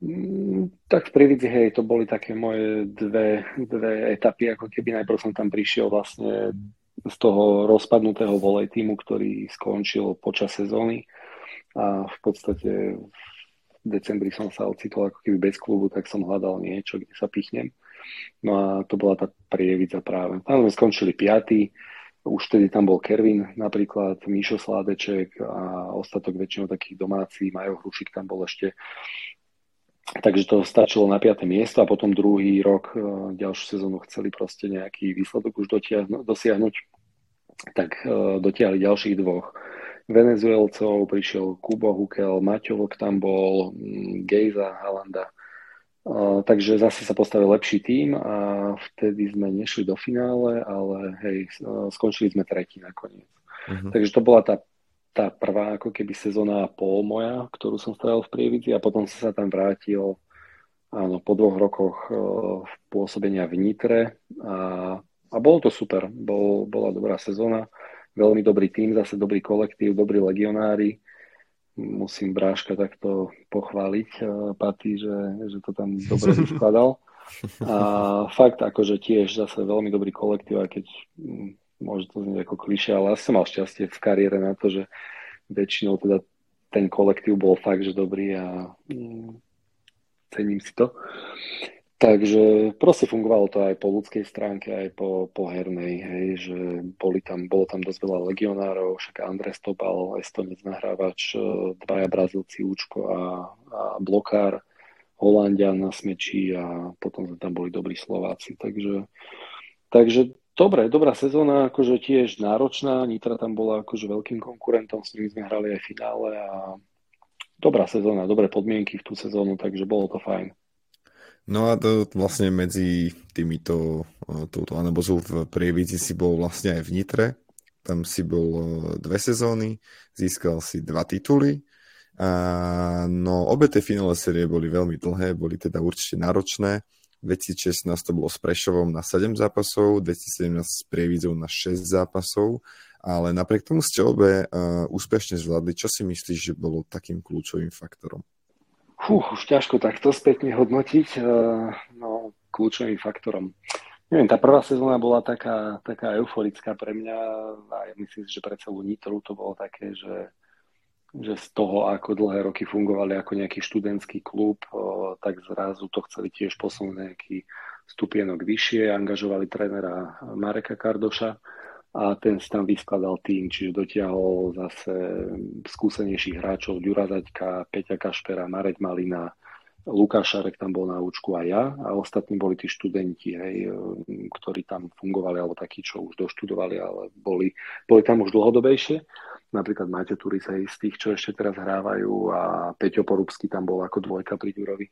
Mm, tak v Prividzi, hej, to boli také moje dve, dve etapy, ako keby najprv som tam prišiel vlastne z toho rozpadnutého volej týmu, ktorý skončil počas sezóny a v podstate v decembri som sa ocitol ako keby bez klubu, tak som hľadal niečo, kde sa pichnem. No a to bola tá prievidza práve. Tam sme skončili piatý, už vtedy tam bol Kervin napríklad, Míšo Sládeček a ostatok väčšinou takých domáci, Majo Hrušik tam bol ešte Takže to stačilo na 5. miesto a potom druhý rok, e, ďalšiu sezónu chceli proste nejaký výsledok už dosiahnuť, tak e, dotiahli ďalších dvoch Venezuelcov, prišiel Kubo Hukel, Maťovok tam bol, Gejza, Halanda. Takže zase sa postavil lepší tím a vtedy sme nešli do finále, ale hej, skončili sme tretí nakoniec. Uh-huh. Takže to bola tá tá prvá ako keby sezóna a pol moja, ktorú som strávil v Prievidzi a potom som sa tam vrátil áno, po dvoch rokoch uh, pôsobenia v Nitre a, a bolo to super. Bol, bola dobrá sezóna, veľmi dobrý tým, zase dobrý kolektív, dobrí legionári. Musím Bráška takto pochváliť, uh, Paty, že, že to tam dobre vyskladal. A fakt, akože tiež zase veľmi dobrý kolektív, aj keď môže to znieť ako klišé, ale ja som mal šťastie v kariére na to, že väčšinou teda ten kolektív bol fakt, že dobrý a mm, cením si to. Takže proste fungovalo to aj po ľudskej stránke, aj po, po hernej, hej, že boli tam, bolo tam dosť veľa legionárov, však Andres Topal, Estonec nahrávač, e, dvaja Brazílci, Účko a, a Blokár, Holandian na smeči a potom tam boli dobrí Slováci. Takže, takže Dobre, dobrá sezóna, akože tiež náročná. Nitra tam bola akože veľkým konkurentom, s nimi sme hrali aj finále a dobrá sezóna, dobré podmienky v tú sezónu, takže bolo to fajn. No a to vlastne medzi týmito, touto anabozou v Prievidzi si bol vlastne aj v Nitre. Tam si bol dve sezóny, získal si dva tituly. A no obe tie finále série boli veľmi dlhé, boli teda určite náročné. 2016 to bolo s Prešovom na 7 zápasov, 2017 s Prievidzou na 6 zápasov, ale napriek tomu ste obe uh, úspešne zvládli. Čo si myslíš, že bolo takým kľúčovým faktorom? Fú, už ťažko takto spätne hodnotiť. Uh, no, kľúčovým faktorom. Neviem, tá prvá sezóna bola taká, taká euforická pre mňa a ja myslím, že pre celú Nitru to bolo také, že že z toho, ako dlhé roky fungovali ako nejaký študentský klub, tak zrazu to chceli tiež posunúť nejaký stupienok vyššie, angažovali trénera Mareka Kardoša a ten si tam vyskladal tým, čiže dotiahol zase skúsenejších hráčov, Ďura Zaďka, Peťa Kašpera, Marek Malina, Lukáš Šarek tam bol na účku a ja a ostatní boli tí študenti, hej, ktorí tam fungovali, alebo takí, čo už doštudovali, ale boli, boli tam už dlhodobejšie napríklad Maťo Turis aj z tých, čo ešte teraz hrávajú a Peťo Porubsky tam bol ako dvojka pri Ďurovi.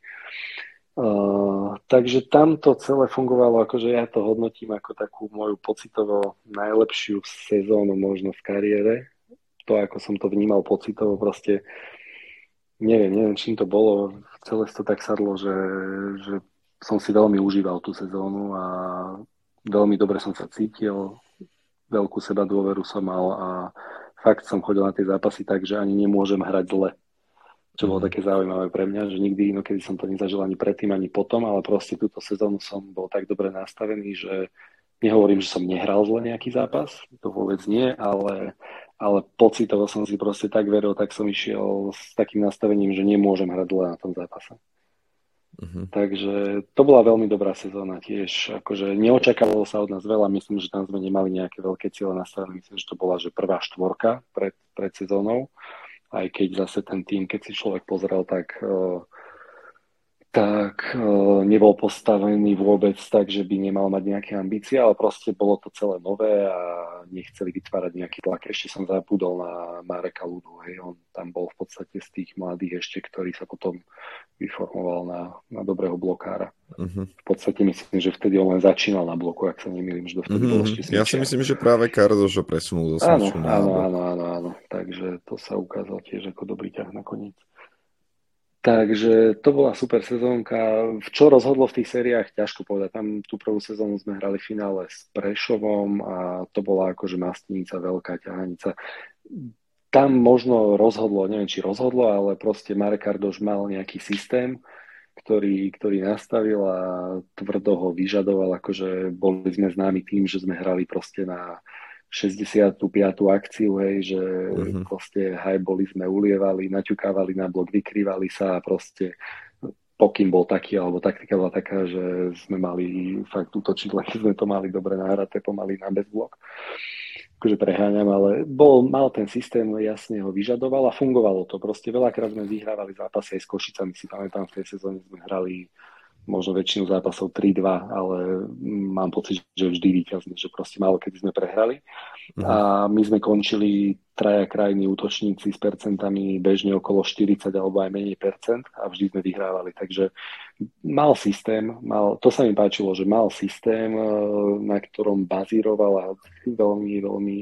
Takže tam to celé fungovalo, akože ja to hodnotím ako takú moju pocitovo najlepšiu sezónu možno v kariére. To, ako som to vnímal pocitovo, proste neviem, neviem, čím to bolo. Celé to tak sadlo, že, že som si veľmi užíval tú sezónu a veľmi dobre som sa cítil, veľkú seba dôveru som mal a fakt som chodil na tie zápasy tak, že ani nemôžem hrať zle. Čo bolo mhm. také zaujímavé pre mňa, že nikdy inokedy som to nezažil ani predtým, ani potom, ale proste túto sezónu som bol tak dobre nastavený, že nehovorím, že som nehral zle nejaký zápas, to vôbec nie, ale, ale pocitovo som si proste tak veril, tak som išiel s takým nastavením, že nemôžem hrať zle na tom zápase. Uh-huh. Takže to bola veľmi dobrá sezóna tiež. Akože neočakávalo sa od nás veľa, myslím, že tam sme nemali nejaké veľké cieľe nastavené. Myslím, že to bola že prvá štvorka pred, pred sezónou. Aj keď zase ten tým, keď si človek pozrel, tak uh, tak uh, nebol postavený vôbec tak, že by nemal mať nejaké ambície, ale proste bolo to celé nové a nechceli vytvárať nejaký tlak. Ešte som zabudol na Mareka Ludu, hej, on tam bol v podstate z tých mladých ešte, ktorý sa potom vyformoval na, na dobrého blokára. Uh-huh. V podstate myslím, že vtedy on len začínal na bloku, ak sa nemýlim, že dovtedy uh-huh. bol mhm. ešte Ja si myslím, že práve Kardo ho presunul do áno, áno, áno, áno, áno, takže to sa ukázalo tiež ako dobrý ťah nakoniec. Takže to bola super sezónka. Čo rozhodlo v tých sériách, ťažko povedať. Tam tú prvú sezónu sme hrali v finále s Prešovom a to bola akože mastnica, veľká ťahanica. Tam možno rozhodlo, neviem či rozhodlo, ale proste Marek Kardoš mal nejaký systém, ktorý, ktorý nastavil a tvrdo ho vyžadoval. Akože boli sme známi tým, že sme hrali proste na 65. akciu, hej, že uh-huh. proste boli sme ulievali, naťukávali na blok, vykrývali sa a proste pokým bol taký, alebo taktika bola taká, že sme mali fakt útočiť, len sme to mali dobre nahraté pomaly na bezblok. Akože preháňam, ale bol, mal ten systém, jasne ho vyžadoval a fungovalo to. Proste veľakrát sme vyhrávali zápasy aj s Košicami, si pamätám, v tej sezóne sme hrali možno väčšinu zápasov 3-2, ale mám pocit, že vždy víťazne, že proste málo kedy sme prehrali. Mhm. A my sme končili traja krajní útočníci s percentami bežne okolo 40 alebo aj menej percent a vždy sme vyhrávali. Takže mal systém, mal, to sa mi páčilo, že mal systém, e, na ktorom bazíroval a veľmi, veľmi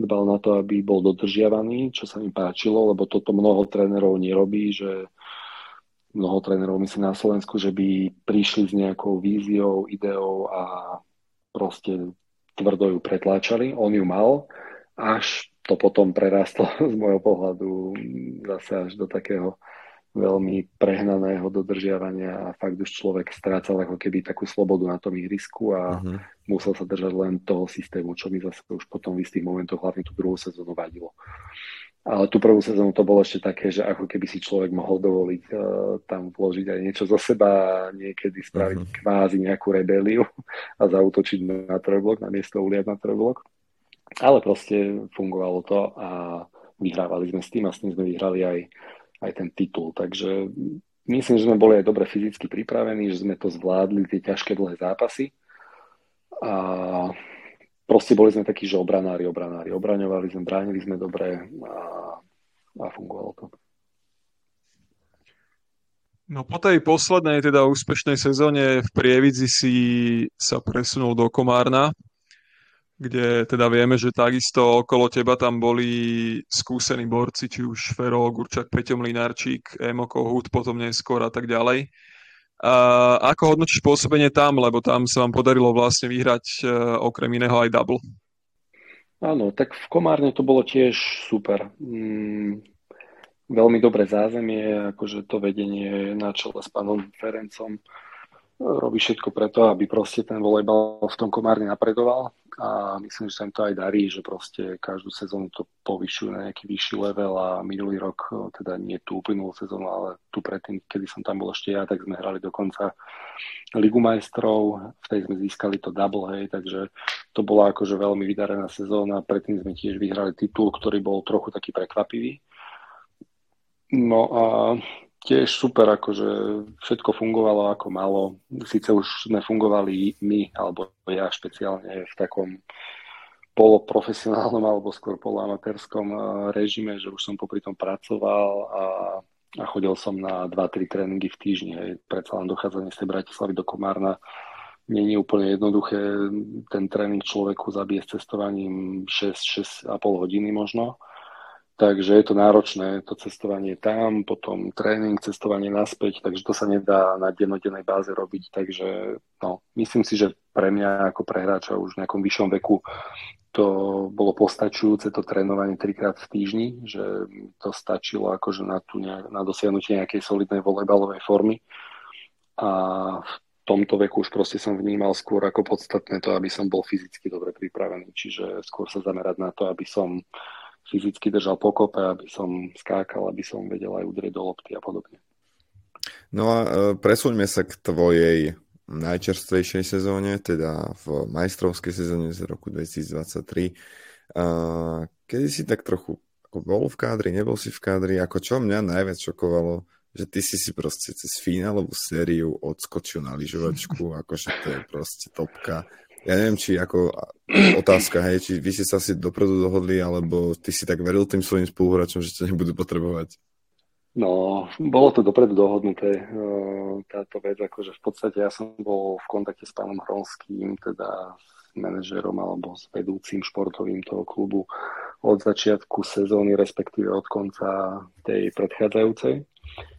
dbal na to, aby bol dodržiavaný, čo sa mi páčilo, lebo toto mnoho trénerov nerobí, že mnoho trénerov, myslím na Slovensku, že by prišli s nejakou víziou, ideou a proste tvrdo ju pretláčali. On ju mal, až to potom prerastlo z môjho pohľadu zase až do takého veľmi prehnaného dodržiavania a fakt už človek strácal ako keby takú slobodu na tom ihrisku a uh-huh. musel sa držať len toho systému, čo mi zase už potom v istých momentoch, hlavne tú druhú sezónu vadilo. Ale tú prvú sezónu to bolo ešte také, že ako keby si človek mohol dovoliť uh, tam vložiť aj niečo zo seba niekedy spraviť uh-huh. kvázi nejakú rebeliu a zautočiť na trojblok, na miesto uliať na trojblok. Ale proste fungovalo to a vyhrávali sme s tým a s tým sme vyhrali aj, aj ten titul. Takže myslím, že sme boli aj dobre fyzicky pripravení, že sme to zvládli, tie ťažké dlhé zápasy. A proste boli sme takí, že obranári, obranári, obraňovali sme, bránili sme dobre a, a fungovalo to. No po tej poslednej, teda úspešnej sezóne v Prievidzi si sa presunul do Komárna, kde teda vieme, že takisto okolo teba tam boli skúsení borci, či už Fero, Gurčak, Peťo Mlinárčík, Emo Kohut, potom neskôr a tak ďalej. A ako hodnotíš pôsobenie tam, lebo tam sa vám podarilo vlastne vyhrať e, okrem iného aj double? Áno, tak v Komárne to bolo tiež super. Mm, veľmi dobré zázemie, akože to vedenie na čele s pánom Ferencom robí všetko preto, aby proste ten volejbal v tom Komárne napredoval. A myslím, že sa im to aj darí, že proste každú sezónu to povyšujú na nejaký vyšší level a minulý rok, teda nie tú uplynulú sezónu, ale tu predtým, kedy som tam bol ešte ja, tak sme hrali dokonca Ligu majstrov, v tej sme získali to double, hej, takže to bola akože veľmi vydarená sezóna, predtým sme tiež vyhrali titul, ktorý bol trochu taký prekvapivý. No a tiež super, akože všetko fungovalo ako malo. Sice už sme fungovali my, alebo ja špeciálne v takom poloprofesionálnom alebo skôr poloamatérskom eh, režime, že už som popri tom pracoval a, a chodil som na 2-3 tréningy v týždni. Hej. Predsa len dochádzanie z tej Bratislavy do Komárna nie je úplne jednoduché ten tréning človeku zabije s cestovaním 6-6,5 hodiny možno. Takže je to náročné, to cestovanie tam, potom tréning, cestovanie naspäť, takže to sa nedá na dennodennej báze robiť. Takže no, myslím si, že pre mňa ako pre hráča už v nejakom vyššom veku to bolo postačujúce to trénovanie trikrát v týždni, že to stačilo akože na, tú na dosiahnutie nejakej solidnej volejbalovej formy. A v tomto veku už proste som vnímal skôr ako podstatné to, aby som bol fyzicky dobre pripravený. Čiže skôr sa zamerať na to, aby som fyzicky držal pokope, aby som skákal, aby som vedel aj udrieť do lopty a podobne. No a e, presuňme sa k tvojej najčerstvejšej sezóne, teda v majstrovskej sezóne z roku 2023. Kedy si tak trochu bol v kádri, nebol si v kádri, ako čo mňa najviac šokovalo, že ty si si proste cez finálovú sériu odskočil na lyžovačku, akože to je proste topka ja neviem, či ako otázka, hej, či vy ste sa asi dopredu dohodli, alebo ty si tak veril tým svojim spoluhráčom, že ťa nebudú potrebovať? No, bolo to dopredu dohodnuté, uh, táto vec, akože v podstate ja som bol v kontakte s pánom Hronským, teda s manažerom alebo s vedúcim športovým toho klubu od začiatku sezóny, respektíve od konca tej predchádzajúcej,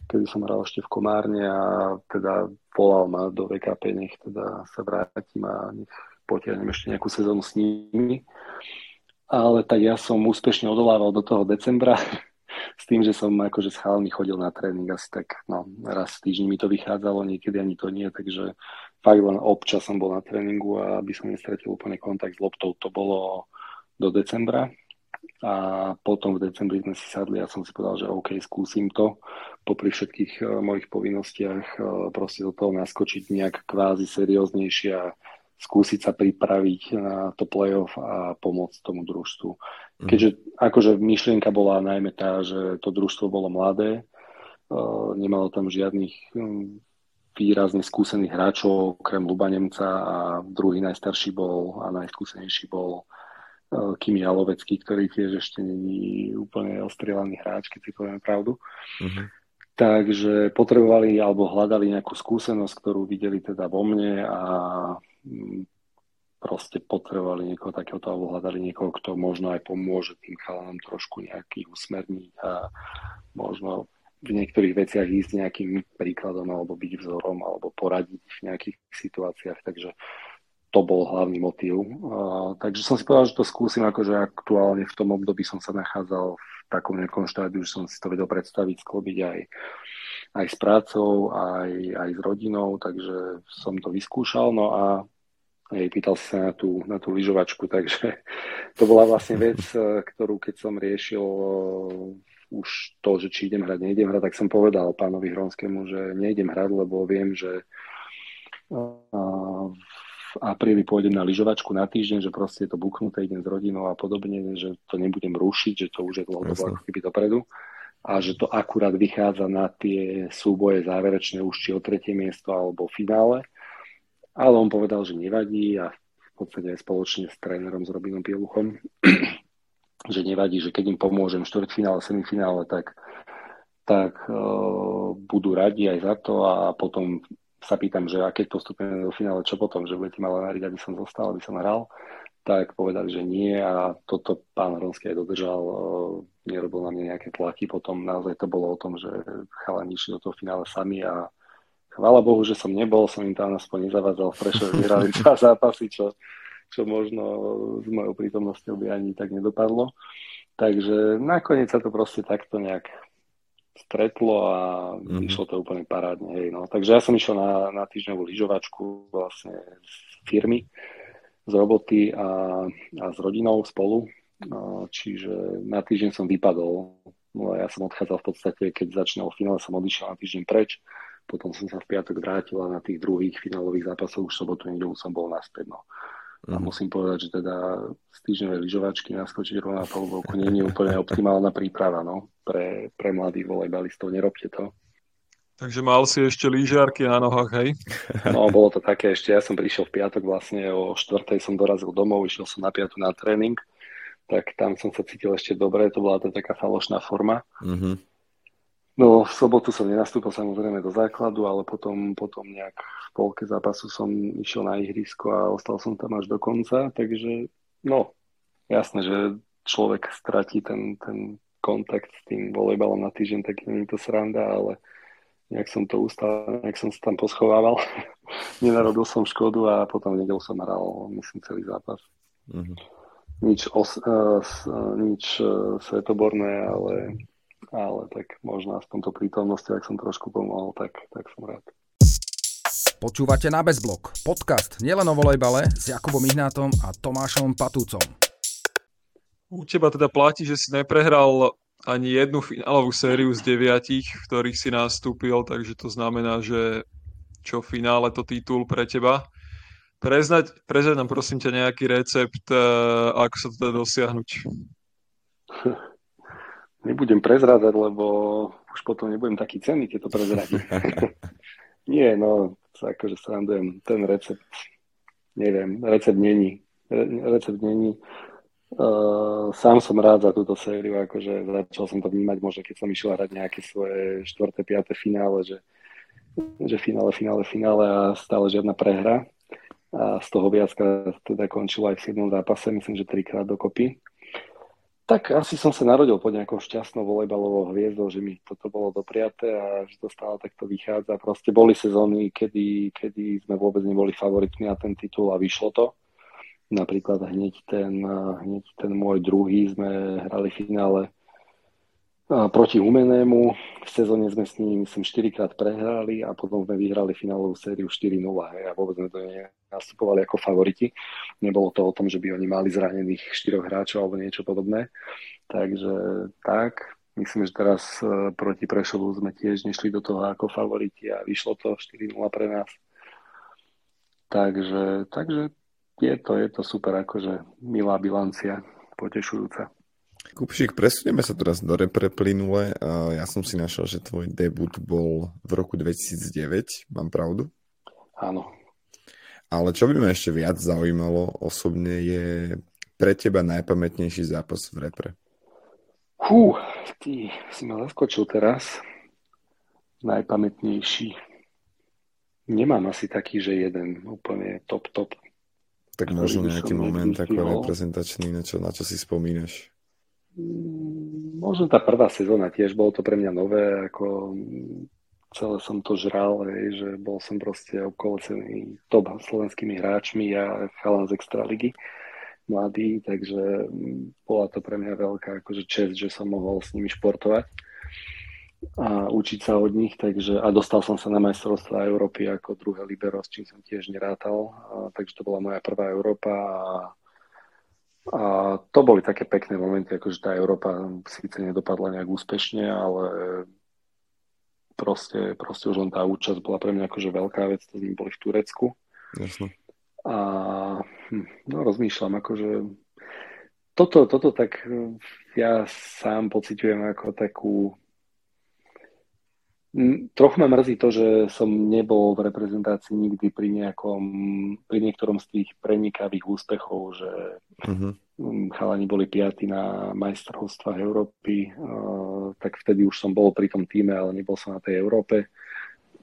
kedy som hral ešte v Komárne a teda volal ma do VKP, nech teda sa vrátim a nech potiahnem ešte nejakú sezónu s nimi. Ale tak ja som úspešne odolával do toho decembra s tým, že som akože s chalmi chodil na tréning asi tak no, raz v týždni mi to vychádzalo, niekedy ani to nie, takže fakt len občas som bol na tréningu a aby som nestratil úplne kontakt s loptou, to bolo do decembra a potom v decembri sme si sadli a som si povedal, že OK, skúsim to popri všetkých uh, mojich povinnostiach uh, proste do toho naskočiť nejak kvázi serióznejšie a skúsiť sa pripraviť na to playoff a pomôcť tomu družstvu. Mhm. Keďže akože myšlienka bola najmä tá, že to družstvo bolo mladé, uh, nemalo tam žiadnych výrazne skúsených hráčov, okrem Luba Nemca a druhý najstarší bol a najskúsenejší bol uh, Kimi Jalovecký, ktorý tiež ešte není úplne ostrielaný hráč, keď si poviem pravdu. Uh-huh. Takže potrebovali alebo hľadali nejakú skúsenosť, ktorú videli teda vo mne a proste potrebovali niekoho takéhoto alebo hľadali niekoho, kto možno aj pomôže tým chalanom trošku nejaký usmerniť a možno v niektorých veciach ísť nejakým príkladom alebo byť vzorom alebo poradiť v nejakých situáciách, takže to bol hlavný motív. Uh, takže som si povedal, že to skúsim, akože aktuálne v tom období som sa nachádzal v takom nejakom štádiu, že som si to vedel predstaviť, sklobiť aj, aj s prácou, aj, aj s rodinou, takže som to vyskúšal, no a Hej, pýtal sa na tú, na tú lyžovačku, takže to bola vlastne vec, eh, ktorú keď som riešil uh, už to, že či idem hrať, neidem hrať, tak som povedal pánovi Hronskému, že neidem hrať, lebo viem, že uh, v apríli pôjdem na lyžovačku na týždeň, že proste je to buknuté, idem s rodinou a podobne, že to nebudem rušiť, že to už je dlhodobo ako keby dopredu. A že to akurát vychádza na tie súboje záverečné už či o tretie miesto alebo finále ale on povedal, že nevadí a v podstate aj spoločne s trénerom s Robinom Pieluchom, že nevadí, že keď im pomôžem v štvrťfinále, semifinále, tak, tak uh, budú radi aj za to a potom sa pýtam, že a keď postupujeme do finále, čo potom, že budete ma len aby som zostal, aby som hral, tak povedali, že nie a toto pán Ronský aj dodržal, uh, nerobil na mňa nejaké tlaky, potom naozaj to bolo o tom, že chalani išli do toho finále sami a chvála Bohu, že som nebol, som im tam aspoň nezavádzal v Prešove, vyhrali dva zápasy, čo, čo možno s mojou prítomnosťou by ani tak nedopadlo. Takže nakoniec sa to proste takto nejak stretlo a mm-hmm. išlo to úplne parádne. Hej, no. Takže ja som išiel na, na týždňovú lyžovačku vlastne z firmy, z roboty a, a s rodinou spolu. No, čiže na týždeň som vypadol. No, ja som odchádzal v podstate, keď začínal finále, som odišiel na týždeň preč. Potom som sa v piatok vrátil a na tých druhých finálových zápasoch už sobotu nedelu som bol naspäť. No. A mhm. musím povedať, že teda z týždňovej lyžovačky naskočiť rovná polubovku nie je úplne optimálna príprava no, pre, pre mladých volejbalistov. Nerobte to. Takže mal si ešte lyžiarky na nohách, hej? No, bolo to také ešte. Ja som prišiel v piatok vlastne o štvrtej som dorazil domov, išiel som na piatu na tréning, tak tam som sa cítil ešte dobre, to bola to taká falošná forma. Mm-hmm. No, v sobotu som nenastúpil samozrejme do základu, ale potom, potom nejak v polke zápasu som išiel na ihrisko a ostal som tam až do konca, takže no, jasné, že človek stratí ten, ten kontakt s tým volejbalom na týždeň, tak nie je to sranda, ale nejak som to ustal, nejak som sa tam poschovával. Nenarodil som škodu a potom v nedelu som hral, myslím, celý zápas. Mm-hmm. Nič, os, uh, nič uh, svetoborné, ale ale tak možno aspoň to prítomnosti, ak som trošku pomohol, tak, tak som rád. Počúvate na Bezblok, podcast nielen o volejbale s Jakubom Ihnátom a Tomášom Patúcom. U teba teda platí, že si neprehral ani jednu finálovú sériu z deviatich, v ktorých si nastúpil, takže to znamená, že čo v finále to titul pre teba. Preznať, preznať nám prosím ťa nejaký recept, eh, ako sa to dá dosiahnuť. nebudem prezrádzať, lebo už potom nebudem taký cenný, keď to prezradím. Nie, no, akože srandujem, ten recept, neviem, recept není. Recept není. Uh, sám som rád za túto sériu, akože začal som to vnímať možno, keď som išiel hrať nejaké svoje štvrté, piaté finále, že, že finále, finále, finále a stále žiadna prehra. A z toho viackrát teda končilo aj v 7. zápase, myslím, že trikrát dokopy. Tak asi som sa narodil pod nejakou šťastnou volejbalovou hviezdou, že mi toto bolo dopriaté a že to stále takto vychádza. Proste boli sezóny, kedy, kedy sme vôbec neboli favoritmi na ten titul a vyšlo to. Napríklad hneď ten, hneď ten môj druhý sme hrali v finále proti Humenému. V sezóne sme s ním, myslím, 4 krát prehrali a potom sme vyhrali finálovú sériu 4-0 a vôbec sme to nastupovali ako favoriti. Nebolo to o tom, že by oni mali zranených 4 hráčov alebo niečo podobné. Takže tak, myslím, že teraz e, proti Prešovu sme tiež nešli do toho ako favoriti a vyšlo to 4-0 pre nás. Takže, takže je to, je to super, akože milá bilancia, potešujúca. Kupšík, presunieme sa teraz do repre plynule. Ja som si našiel, že tvoj debut bol v roku 2009, mám pravdu? Áno. Ale čo by ma ešte viac zaujímalo osobne je pre teba najpamätnejší zápas v repre? Hú, ty si ma zaskočil teraz. Najpamätnejší. Nemám asi taký, že jeden úplne top, top. Tak možno nejaký moment ako reprezentačný, na čo, na čo si spomínaš? Mm, možno tá prvá sezóna tiež, bolo to pre mňa nové, ako celé som to žral, hej, že bol som proste obkolesený top slovenskými hráčmi a chalan z Extraligy mladý, takže mm, bola to pre mňa veľká akože čest, že som mohol s nimi športovať a učiť sa od nich, takže a dostal som sa na majstrovstvá Európy ako druhé libero, s čím som tiež nerátal, a, takže to bola moja prvá Európa a a to boli také pekné momenty, akože tá Európa síce nedopadla nejak úspešne, ale proste, proste už len tá účasť bola pre mňa akože veľká vec, to sme boli v Turecku. Jasne. A hm, no rozmýšľam, akože toto, toto tak ja sám pociťujem ako takú Trochu ma mrzí to, že som nebol v reprezentácii nikdy pri nejakom, pri niektorom z tých prenikavých úspechov, že uh-huh. chalani boli piati na majstrovstvách Európy, uh, tak vtedy už som bol pri tom týme, ale nebol som na tej Európe.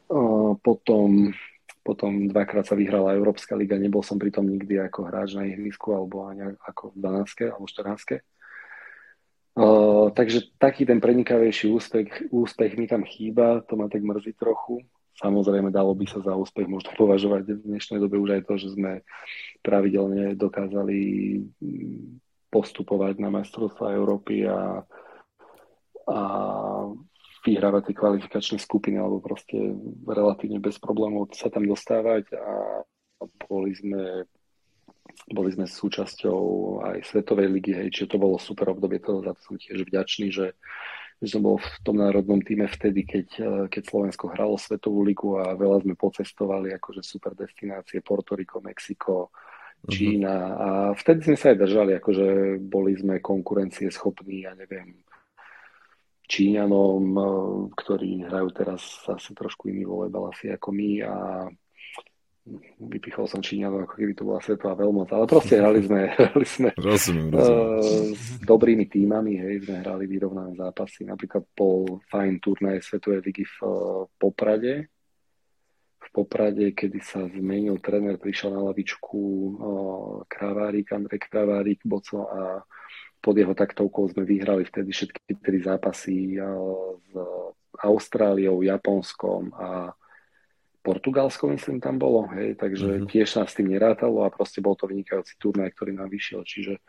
Uh, potom, potom dvakrát sa vyhrala Európska liga, nebol som pri tom nikdy ako hráč na ihrisku alebo ani ako v 12. alebo 14. Takže taký ten prenikavejší úspech, úspech mi tam chýba, to ma tak mrzí trochu. Samozrejme, dalo by sa za úspech možno považovať v dnešnej dobe už aj to, že sme pravidelne dokázali postupovať na majstrovstvá Európy a, a vyhrávať tie kvalifikačné skupiny alebo proste relatívne bez problémov sa tam dostávať a boli sme boli sme súčasťou aj Svetovej ligy, hej, čiže to bolo super obdobie, to, za to som tiež vďačný, že, že som bol v tom národnom týme vtedy, keď, keď Slovensko hralo Svetovú ligu a veľa sme pocestovali, akože super destinácie, Porto Rico, Mexiko, mhm. Čína a vtedy sme sa aj držali, akože boli sme konkurencie schopní, ja neviem, Číňanom, ktorí hrajú teraz asi trošku iný volejbal asi ako my a vypichol som Číňanov, ako keby to bola svetová veľmoc, ale proste hrali sme, hrali sme rozumiem, rozumiem. Uh, s dobrými týmami, hej, sme hrali vyrovnané zápasy, napríklad po fajn turnaje Svetovej ligy v uh, Poprade, v Poprade, kedy sa zmenil tréner, prišiel na lavičku uh, Kravárik, Andrej Kravárik, Boco a pod jeho taktovkou sme vyhrali vtedy všetky tri zápasy uh, s Austráliou, Japonskom a Portugalsko, myslím, tam bolo, hej, takže mm-hmm. tiež sa s tým nerátalo a proste bol to vynikajúci turnaj, ktorý nám vyšiel, čiže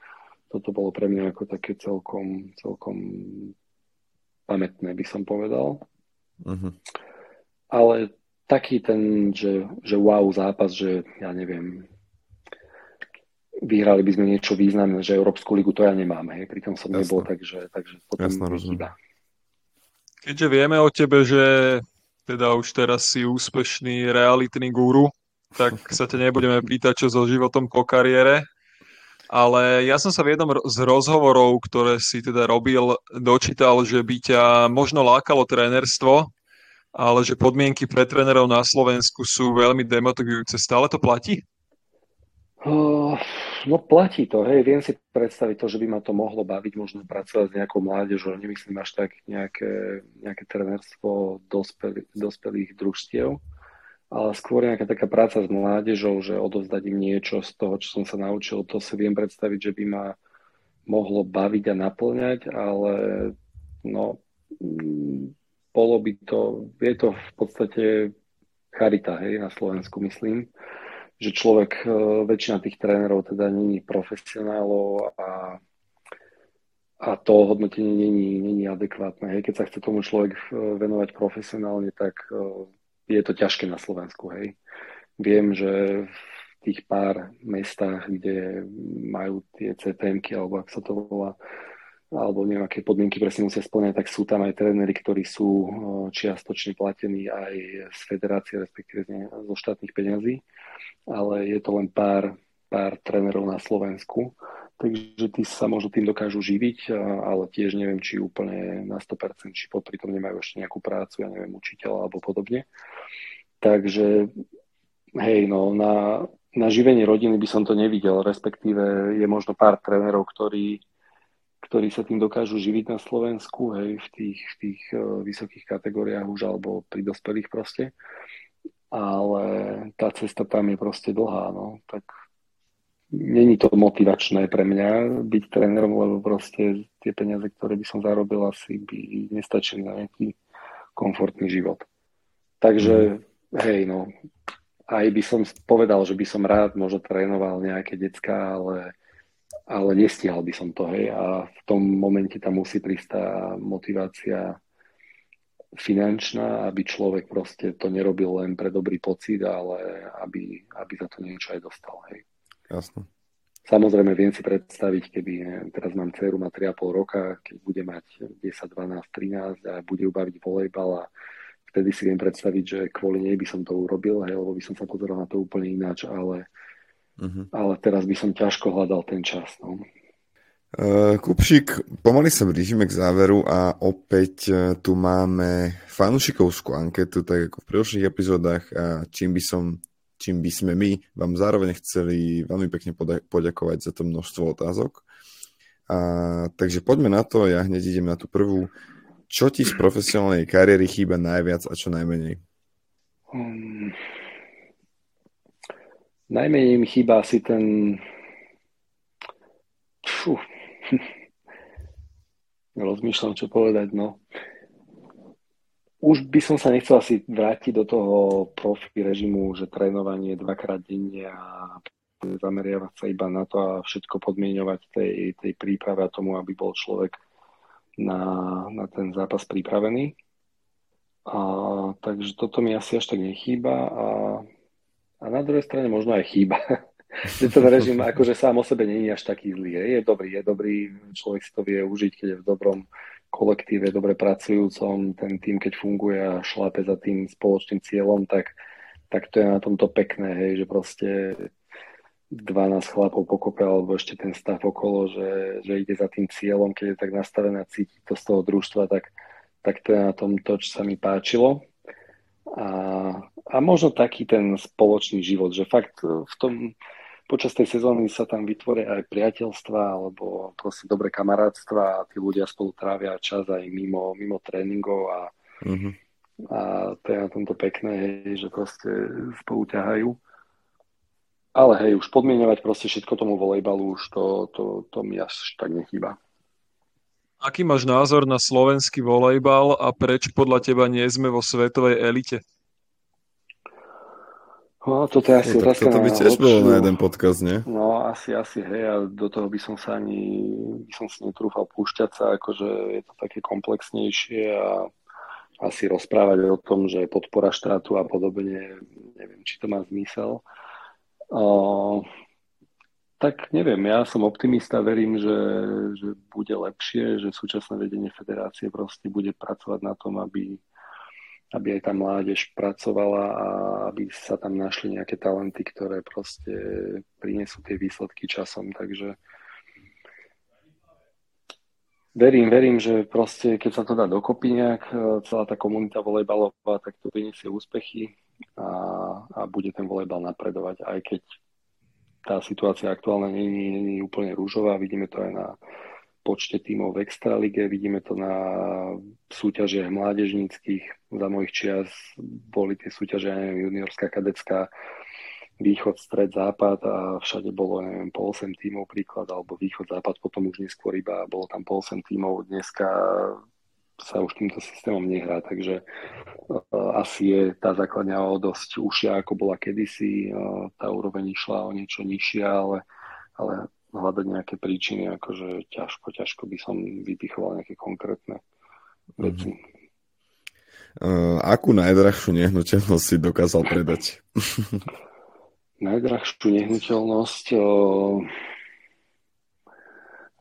toto bolo pre mňa ako také celkom, celkom pamätné, by som povedal. Mm-hmm. Ale taký ten, že, že wow zápas, že ja neviem, vyhrali by sme niečo významné, že Európsku ligu to ja nemám, hej, pritom som Jasne. nebol, takže, takže potom Jasne, rozumiem. Keďže vieme o tebe, že teda už teraz si úspešný realitný guru, tak sa ťa nebudeme pýtať, čo so životom po kariére. Ale ja som sa v jednom z rozhovorov, ktoré si teda robil, dočítal, že by ťa možno lákalo trénerstvo, ale že podmienky pre trénerov na Slovensku sú veľmi demotivujúce. Stále to platí? Uh, no platí to, hej, viem si predstaviť to, že by ma to mohlo baviť, možno pracovať s nejakou mládežou, nemyslím až tak nejaké, nejaké trenerstvo dospelých, dospelých družstiev, ale skôr nejaká taká práca s mládežou, že odovzdať im niečo z toho, čo som sa naučil, to si viem predstaviť, že by ma mohlo baviť a naplňať, ale no, mm, bolo by to, je to v podstate charita, hej, na Slovensku, myslím že človek, e, väčšina tých trénerov teda není profesionálov a, a to hodnotenie není, není adekvátne. Hej. Keď sa chce tomu človek e, venovať profesionálne, tak e, je to ťažké na Slovensku. Hej. Viem, že v tých pár mestách, kde majú tie CTM, alebo ak sa to volá, alebo neviem, aké podmienky presne musia splňať, tak sú tam aj tréneri, ktorí sú čiastočne platení aj z federácie, respektíve zo štátnych peňazí ale je to len pár, pár trénerov na Slovensku. Takže tí sa možno tým dokážu živiť, ale tiež neviem, či úplne na 100%, či popri tom nemajú ešte nejakú prácu, ja neviem, učiteľa alebo podobne. Takže hej, no, na, na živenie rodiny by som to nevidel, respektíve je možno pár trénerov, ktorí, ktorí sa tým dokážu živiť na Slovensku, hej, v tých, v tých uh, vysokých kategóriách už alebo pri dospelých proste ale tá cesta tam je proste dlhá, no, tak není to motivačné pre mňa byť trénerom, lebo proste tie peniaze, ktoré by som zarobil, asi by nestačili na nejaký komfortný život. Takže, mm. hej, no, aj by som povedal, že by som rád možno trénoval nejaké decka, ale, ale nestihal by som to, hej, a v tom momente tam musí prísť tá motivácia finančná, aby človek proste to nerobil len pre dobrý pocit, ale aby, aby za to niečo aj dostal. Hej. Jasno. Samozrejme viem si predstaviť, keby teraz mám dceru, má 3,5 roka, keď bude mať 10, 12, 13 a bude ubaviť volejbal a vtedy si viem predstaviť, že kvôli nej by som to urobil, hej, lebo by som sa pozeral na to úplne ináč, ale, uh-huh. ale teraz by som ťažko hľadal ten čas. No. Uh, Kupšik, pomaly sa blížime k záveru a opäť uh, tu máme fanúšikovskú anketu, tak ako v predošlých epizódach a čím by som, čím by sme my vám zároveň chceli veľmi pekne poďakovať za to množstvo otázok. A, takže poďme na to, ja hneď idem na tú prvú. Čo ti z profesionálnej kariéry chýba najviac a čo najmenej? Um, najmenej mi chýba asi ten Fú, Rozmýšľam, čo povedať, no. Už by som sa nechcel asi vrátiť do toho profi režimu, že trénovanie dvakrát denne a zameriavať sa iba na to a všetko podmienovať tej, tej príprave a tomu, aby bol človek na, na ten zápas pripravený. A, takže toto mi asi až tak nechýba a, a na druhej strane možno aj chýba. že ten režim akože sám o sebe je až taký zlý. Je, je dobrý, je dobrý, človek si to vie užiť, keď je v dobrom kolektíve, dobre pracujúcom, ten tým, keď funguje a šlápe za tým spoločným cieľom, tak, tak to je na tomto pekné, hej, že proste 12 chlapov pokope, alebo ešte ten stav okolo, že, že ide za tým cieľom, keď je tak nastavené a cíti to z toho družstva, tak, tak to je na tom to, čo sa mi páčilo. A, a možno taký ten spoločný život, že fakt v tom, počas tej sezóny sa tam vytvoria aj priateľstva alebo proste dobré kamarátstva a tí ľudia spolu trávia čas aj mimo, mimo tréningov a, mm-hmm. a to je na tomto pekné, že proste spolu ťahajú. Ale hej, už podmienovať proste všetko tomu volejbalu, už to, to, to mi až tak nechýba. Aký máš názor na slovenský volejbal a prečo podľa teba nie sme vo svetovej elite? No, toto je asi no, otázka toto by tiež bolo na jeden podcast, nie? No, asi, asi, hej, a do toho by som sa ani, by som si netrúfal púšťať sa, akože je to také komplexnejšie a asi rozprávať o tom, že podpora štátu a podobne, neviem, či to má zmysel. O, tak neviem, ja som optimista, verím, že, že bude lepšie, že súčasné vedenie federácie proste bude pracovať na tom, aby aby aj tá mládež pracovala a aby sa tam našli nejaké talenty, ktoré proste prinesú tie výsledky časom. Takže verím, verím, že proste keď sa to dá dokopy nejak, e, celá tá komunita volejbalová, tak to priniesie úspechy a, a bude ten volejbal napredovať, aj keď tá situácia aktuálne nie je úplne rúžová, vidíme to aj na počte tímov v Extralige, vidíme to na súťažiach mládežníckých. Za mojich čias boli tie súťaže, ja neviem, juniorská, kadecká, východ, stred, západ a všade bolo, neviem, po 8 tímov príklad, alebo východ, západ, potom už neskôr iba bolo tam po 8 tímov. Dneska sa už týmto systémom nehrá, takže uh, asi je tá základňa o dosť užšia, ako bola kedysi. Uh, tá úroveň išla o niečo nižšia, ale, ale hľadať nejaké príčiny, akože ťažko, ťažko by som vypichoval nejaké konkrétne veci. Mm-hmm. Uh, akú najdrahšiu nehnuteľnosť si dokázal predať? najdrahšiu nehnuteľnosť uh,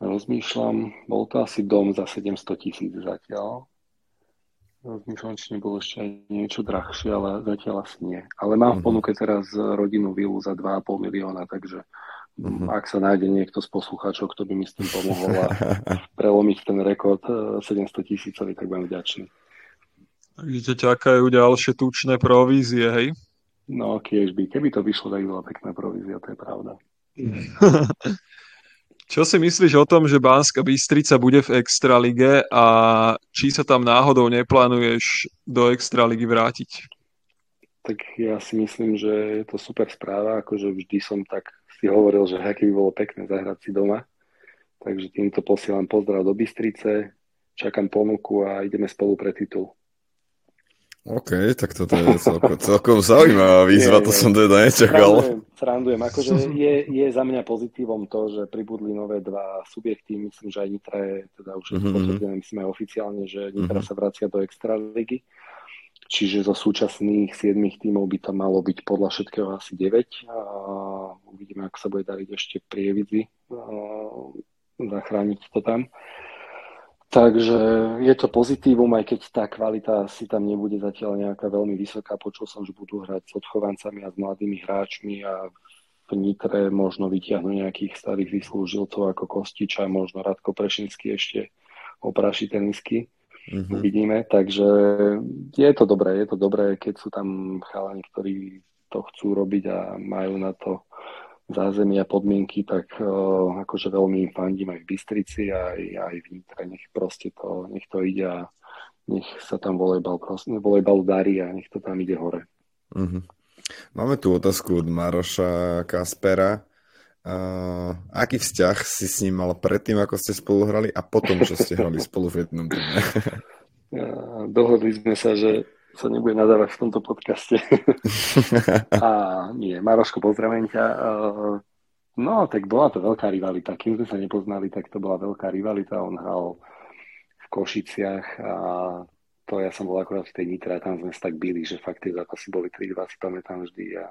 rozmýšľam, bol to asi dom za 700 tisíc zatiaľ. Rozmýšľam, či nebolo ešte aj niečo drahšie, ale zatiaľ asi nie. Ale mám v mhm. ponuke teraz rodinu vilu za 2,5 milióna, takže Mm-hmm. Ak sa nájde niekto z poslucháčov, kto by mi s tým pomohol a prelomiť ten rekord 700 eh, tisícový, tak budem vďačný. Takže ťa čakajú ďalšie tučné provízie, hej? No, kiež by. Keby to vyšlo, tak bola pekná provízia, to je pravda. Čo si myslíš o tom, že Banska Bystrica bude v Extralige a či sa tam náhodou neplánuješ do Extraligy vrátiť? Tak ja si myslím, že je to super správa, akože vždy som tak si hovoril, že aké by bolo pekné zahrať si doma. Takže týmto posielam pozdrav do Bystrice, čakám ponuku a ideme spolu pre titul. OK, tak toto je celkom, celkom zaujímavá výzva, to som teda nečakal. Srandujem, srandujem. akože je, je za mňa pozitívom to, že pribudli nové dva subjekty, myslím, že aj Nitra je, teda už mm-hmm. potvrdené, myslím aj oficiálne, že Nitra mm-hmm. sa vracia do Extraligy. Čiže zo súčasných 7 tímov by to malo byť podľa všetkého asi 9. A uvidíme, ako sa bude dariť ešte prievidzi zachrániť to tam. Takže je to pozitívum, aj keď tá kvalita si tam nebude zatiaľ nejaká veľmi vysoká. Počul som, že budú hrať s odchovancami a s mladými hráčmi a v Nitre možno vytiahnu nejakých starých vyslúžilcov ako Kostiča, možno Radko Prešinský ešte opraší tenisky mm-hmm. uvidíme. Takže je to dobré, je to dobré, keď sú tam chalani, ktorí to chcú robiť a majú na to zázemie a podmienky, tak uh, akože veľmi im fandím aj v Bystrici, aj, aj v Nitre, nech proste to, nech to ide a nech sa tam volejbal, proste, volejbal darí a nech to tam ide hore. Mm-hmm. Máme tu otázku od Maroša Kaspera. Uh, aký vzťah si s ním mal predtým, ako ste spolu hrali a potom, čo ste hrali spolu v jednom týme? Dohodli sme sa, že sa nebude nadávať v tomto podcaste. a nie, Maroško, pozdravím ťa. Uh, no, tak bola to veľká rivalita. Kým sme sa nepoznali, tak to bola veľká rivalita. On hral v Košiciach a to ja som bol akorát v tej Nitre a tam sme sa tak byli, že fakt tie zápasy boli 3-2, si pamätám vždy a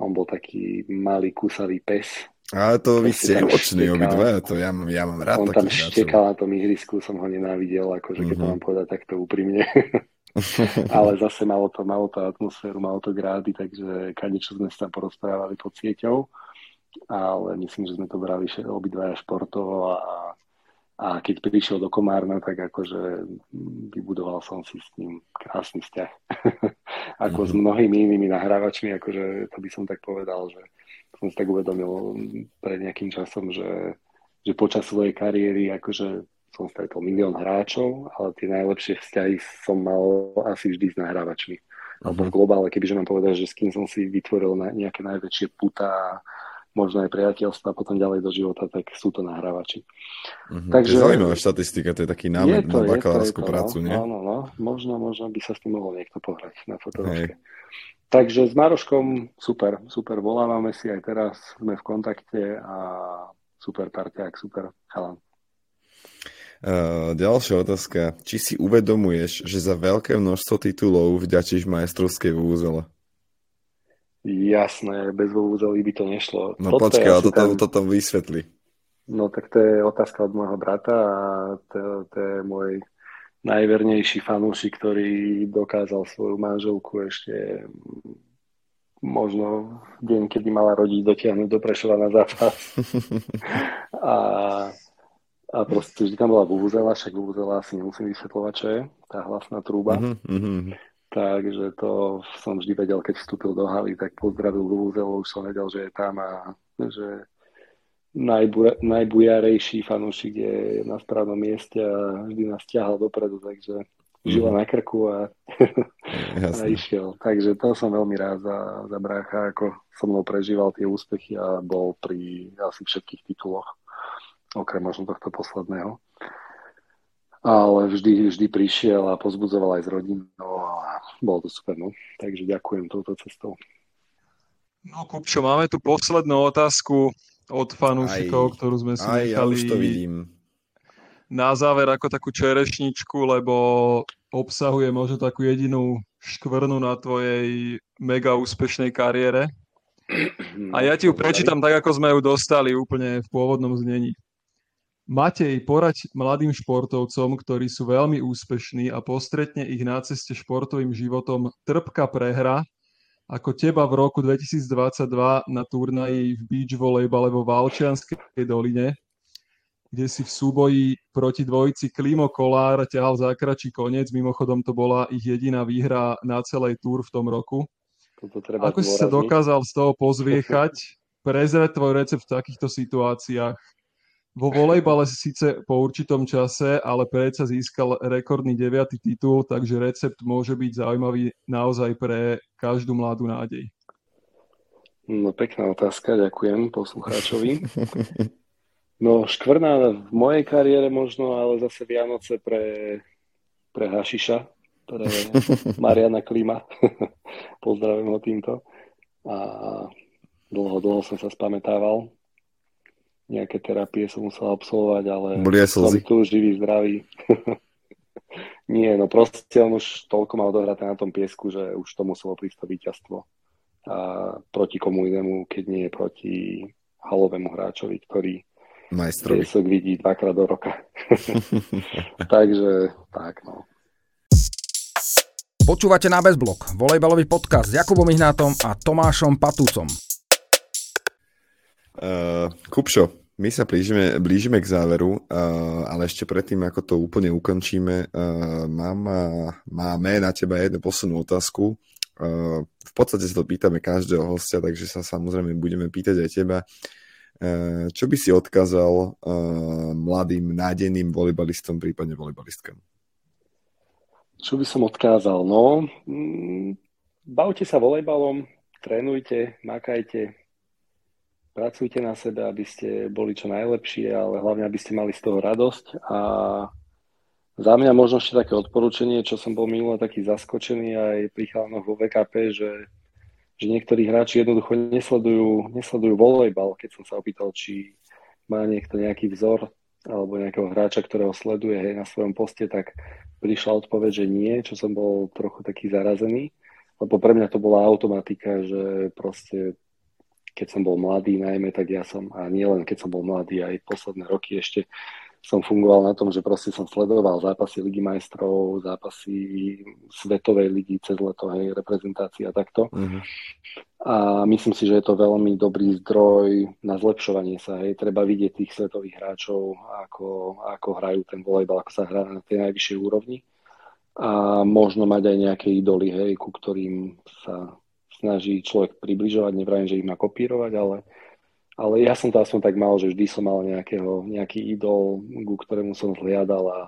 on bol taký malý kusavý pes. Ale to vy ste oční obidva, to ja, ja mám rád On tam štekal na tom ihrisku, som ho nenávidel, akože keď uh-huh. mám povedať takto úprimne. ale zase malo to, malo to atmosféru, malo to grády, takže kadečo sme sa porozprávali pod sieťou, ale myslím, že sme to brali obidvaja športovo a a keď prišiel do Komárna, tak akože vybudoval som si s ním krásny vzťah. Ako mm-hmm. s mhm. mnohými inými nahrávačmi, akože to by som tak povedal, že som si tak uvedomil pred nejakým časom, že, že počas svojej kariéry akože som stretol milión hráčov, ale tie najlepšie vzťahy som mal asi vždy s nahrávačmi. Mm-hmm. Alebo v mhm. globále, kebyže mám povedať, že s kým som si vytvoril na, nejaké najväčšie puta možno aj priateľstva potom ďalej do života, tak sú to nahrávači. Mm-hmm. Takže, to je zaujímavá štatistika, to je taký námet na bakalárskú prácu, no, nie? Áno, no, možno, možno by sa s tým mohol niekto pohrať na fotorovke. Takže s Maroškom super, super, volávame si aj teraz, sme v kontakte a super parťák, super chalan. Uh, ďalšia otázka. Či si uvedomuješ, že za veľké množstvo titulov vďačíš majstrovskej vúzele? Jasné, bez vúzelí by to nešlo. No toto počkaj, ale toto, ten... toto vysvetli. No tak to je otázka od môjho brata a to, to je môj najvernejší fanúšik, ktorý dokázal svoju manželku ešte možno deň, kedy mala rodiť, dotiahnuť do Prešova na zápas. a, a proste vždy tam bola vúzela, však vúzela asi nemusím vysvetľovať, čo je tá hlasná trúba. Mm-hmm. Takže to som vždy vedel, keď vstúpil do haly, tak pozdravil Vuvuzelu, už som vedel, že je tam a že najbu- najbujarejší fanúšik je na správnom mieste a vždy nás ťahal dopredu, takže žila mm. na krku a, a išiel. Takže to som veľmi rád za, za brácha, ako so mnou prežíval tie úspechy a bol pri asi všetkých tituloch, okrem možno tohto posledného ale vždy, vždy prišiel a pozbudzoval aj s rodinou a bolo to super, no. Takže ďakujem touto cestou. No Kupčo, máme tu poslednú otázku od fanúšikov, aj, ktorú sme si aj, nechali ja to vidím. na záver ako takú čerešničku, lebo obsahuje možno takú jedinú škvrnu na tvojej mega úspešnej kariére. A ja ti ju prečítam tak, ako sme ju dostali úplne v pôvodnom znení. Matej, poraď mladým športovcom, ktorí sú veľmi úspešní a postretne ich na ceste športovým životom trpká prehra, ako teba v roku 2022 na turnaji v beach volejbale vo Valčianskej doline, kde si v súboji proti dvojici Klimo Kolár ťahal zákračí koniec, mimochodom to bola ich jediná výhra na celej túr v tom roku. Ako si sa dokázal z toho pozviechať, prezrieť tvoj recept v takýchto situáciách, vo volejbale síce po určitom čase, ale predsa získal rekordný deviatý titul, takže recept môže byť zaujímavý naozaj pre každú mladú nádej. No pekná otázka, ďakujem poslucháčovi. No škvrná v mojej kariére možno, ale zase Vianoce pre, pre Hašiša, pre Mariana Klima. Pozdravím ho týmto. A dlho, dlho som sa spametával nejaké terapie som musel absolvovať, ale Boli aj slzy. som tu živý, zdravý. Nie, no proste on už toľko mal dohraté na tom piesku, že už to muselo prísť to víťazstvo. A proti komu inému, keď nie je proti halovému hráčovi, ktorý Majstrovi. piesok vidí dvakrát do roka. Takže tak, no. Počúvate na Bezblok, volejbalový podcast s Jakubom Ihnátom a Tomášom Patúcom. Uh, Kupšo, my sa blížime, blížime k záveru, uh, ale ešte predtým, ako to úplne ukončíme, uh, mám, uh, máme na teba jednu poslednú otázku. V podstate sa to pýtame každého hostia, takže sa samozrejme budeme pýtať aj teba. Čo by si odkázal mladým, nádejným volejbalistom, prípadne volejbalistkám? Čo by som odkázal? No, mm, bavte sa volejbalom, trénujte, makajte, pracujte na sebe, aby ste boli čo najlepšie, ale hlavne, aby ste mali z toho radosť. A za mňa možno ešte také odporúčanie, čo som bol minule taký zaskočený aj pri chalanoch vo VKP, že, že niektorí hráči jednoducho nesledujú, nesledujú volejbal. Keď som sa opýtal, či má niekto nejaký vzor alebo nejakého hráča, ktorého sleduje hej, na svojom poste, tak prišla odpoveď, že nie, čo som bol trochu taký zarazený, lebo pre mňa to bola automatika, že proste keď som bol mladý najmä, tak ja som, a nie len keď som bol mladý, aj posledné roky ešte som fungoval na tom, že proste som sledoval zápasy Ligy majstrov, zápasy Svetovej ligy cez leto, hej, reprezentácia a takto. Uh-huh. A myslím si, že je to veľmi dobrý zdroj na zlepšovanie sa. Hej. Treba vidieť tých svetových hráčov, ako, ako hrajú ten volejbal, ako sa hrá na tej najvyššej úrovni. A možno mať aj nejaké idoly, hej, ku ktorým sa snaží človek približovať. Nevrajím, že ich má kopírovať, ale ale ja som to aspoň tak mal, že vždy som mal nejakého, nejaký idol, ku ktorému som zliadal a,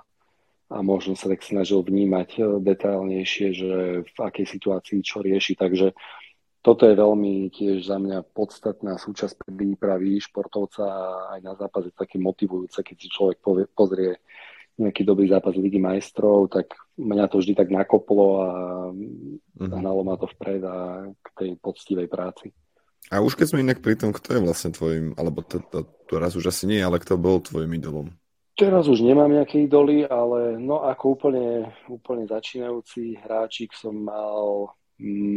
a možno sa tak snažil vnímať eh, detailnejšie, že v akej situácii čo rieši. Takže toto je veľmi tiež za mňa podstatná súčasť prípravy športovca a aj na zápase také motivujúce, keď si človek povie, pozrie nejaký dobrý zápas Ligy majstrov, tak mňa to vždy tak nakoplo a mm-hmm. hnalo ma to vpred a k tej poctivej práci. A už keď sme inak pri tom, kto je vlastne tvojim, alebo to, to, to raz už asi nie, ale kto bol tvojim idolom? Teraz už nemám nejaké idoly, ale no ako úplne, úplne začínajúci hráčik som mal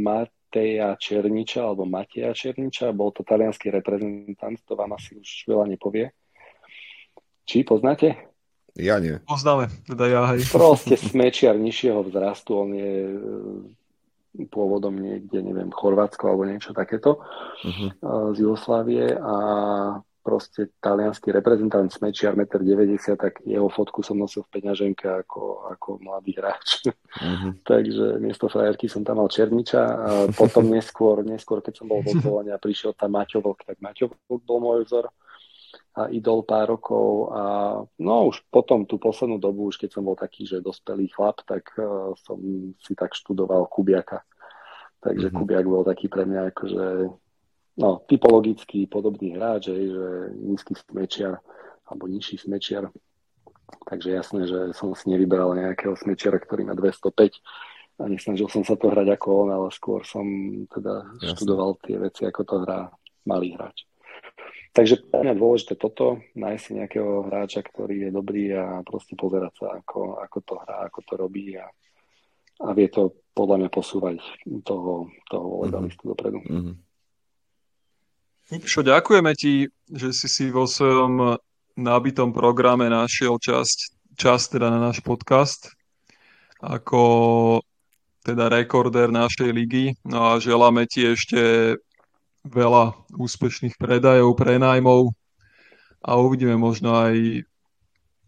Mateja Černiča, alebo Mateja Černiča, bol to talianský reprezentant, to vám asi už veľa nepovie. Či poznáte? Ja nie. Poznáme, teda ja hej. Proste smečiar nižšieho vzrastu, on je pôvodom niekde, neviem, Chorvátsko alebo niečo takéto uh-huh. z Jugoslávie a proste talianský reprezentant Smečiar 1,90 m, tak jeho fotku som nosil v peňaženke ako, ako mladý hráč. Uh-huh. Takže miesto frajerky som tam mal Černiča a potom neskôr, neskôr keď som bol vo a prišiel tam Maťo Vlk, tak Maťo Vlk bol môj vzor a idol pár rokov a no už potom tú poslednú dobu, už keď som bol taký, že dospelý chlap, tak uh, som si tak študoval Kubiaka. Takže mm-hmm. Kubiak bol taký pre mňa akože no, typologický podobný hráč, že, že nízky smečiar alebo nižší smečiar. Takže jasné, že som si nevyberal nejakého smečiara, ktorý má 205 a nesnažil som sa to hrať ako on, ale skôr som teda Jasne. študoval tie veci, ako to hrá malý hráč. Takže pre mňa dôležité toto, nájsť si nejakého hráča, ktorý je dobrý a proste pozerať sa, ako, ako to hrá, ako to robí a, a vie to podľa mňa posúvať toho, toho voleybalistu mm-hmm. dopredu. Mm-hmm. Čo, ďakujeme ti, že si si vo svojom nabitom programe našiel časť, čas teda na náš podcast ako teda rekorder našej ligy. No a želáme ti ešte veľa úspešných predajov, prenajmov a uvidíme možno aj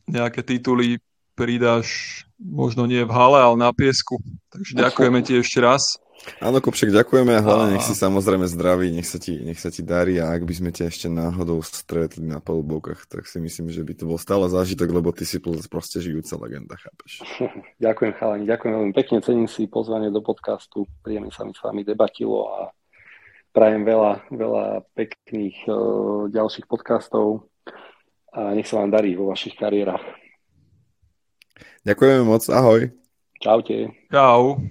nejaké tituly pridáš možno nie v hale, ale na piesku. Takže ďakujeme ti ešte raz. Áno, Kopšek, ďakujeme a hlavne nech si samozrejme zdraví, nech sa, ti, nech sa ti darí a ak by sme ťa ešte náhodou stretli na polbokách, tak si myslím, že by to bol stále zážitok, lebo ty si proste žijúca legenda, chápeš? ďakujem chalani, ďakujem veľmi pekne, cením si pozvanie do podcastu, príjemne sa mi s vami debatilo a prajem veľa, veľa pekných uh, ďalších podcastov a nech sa vám darí vo vašich kariérach. Ďakujeme moc, ahoj. Čaute. Čau.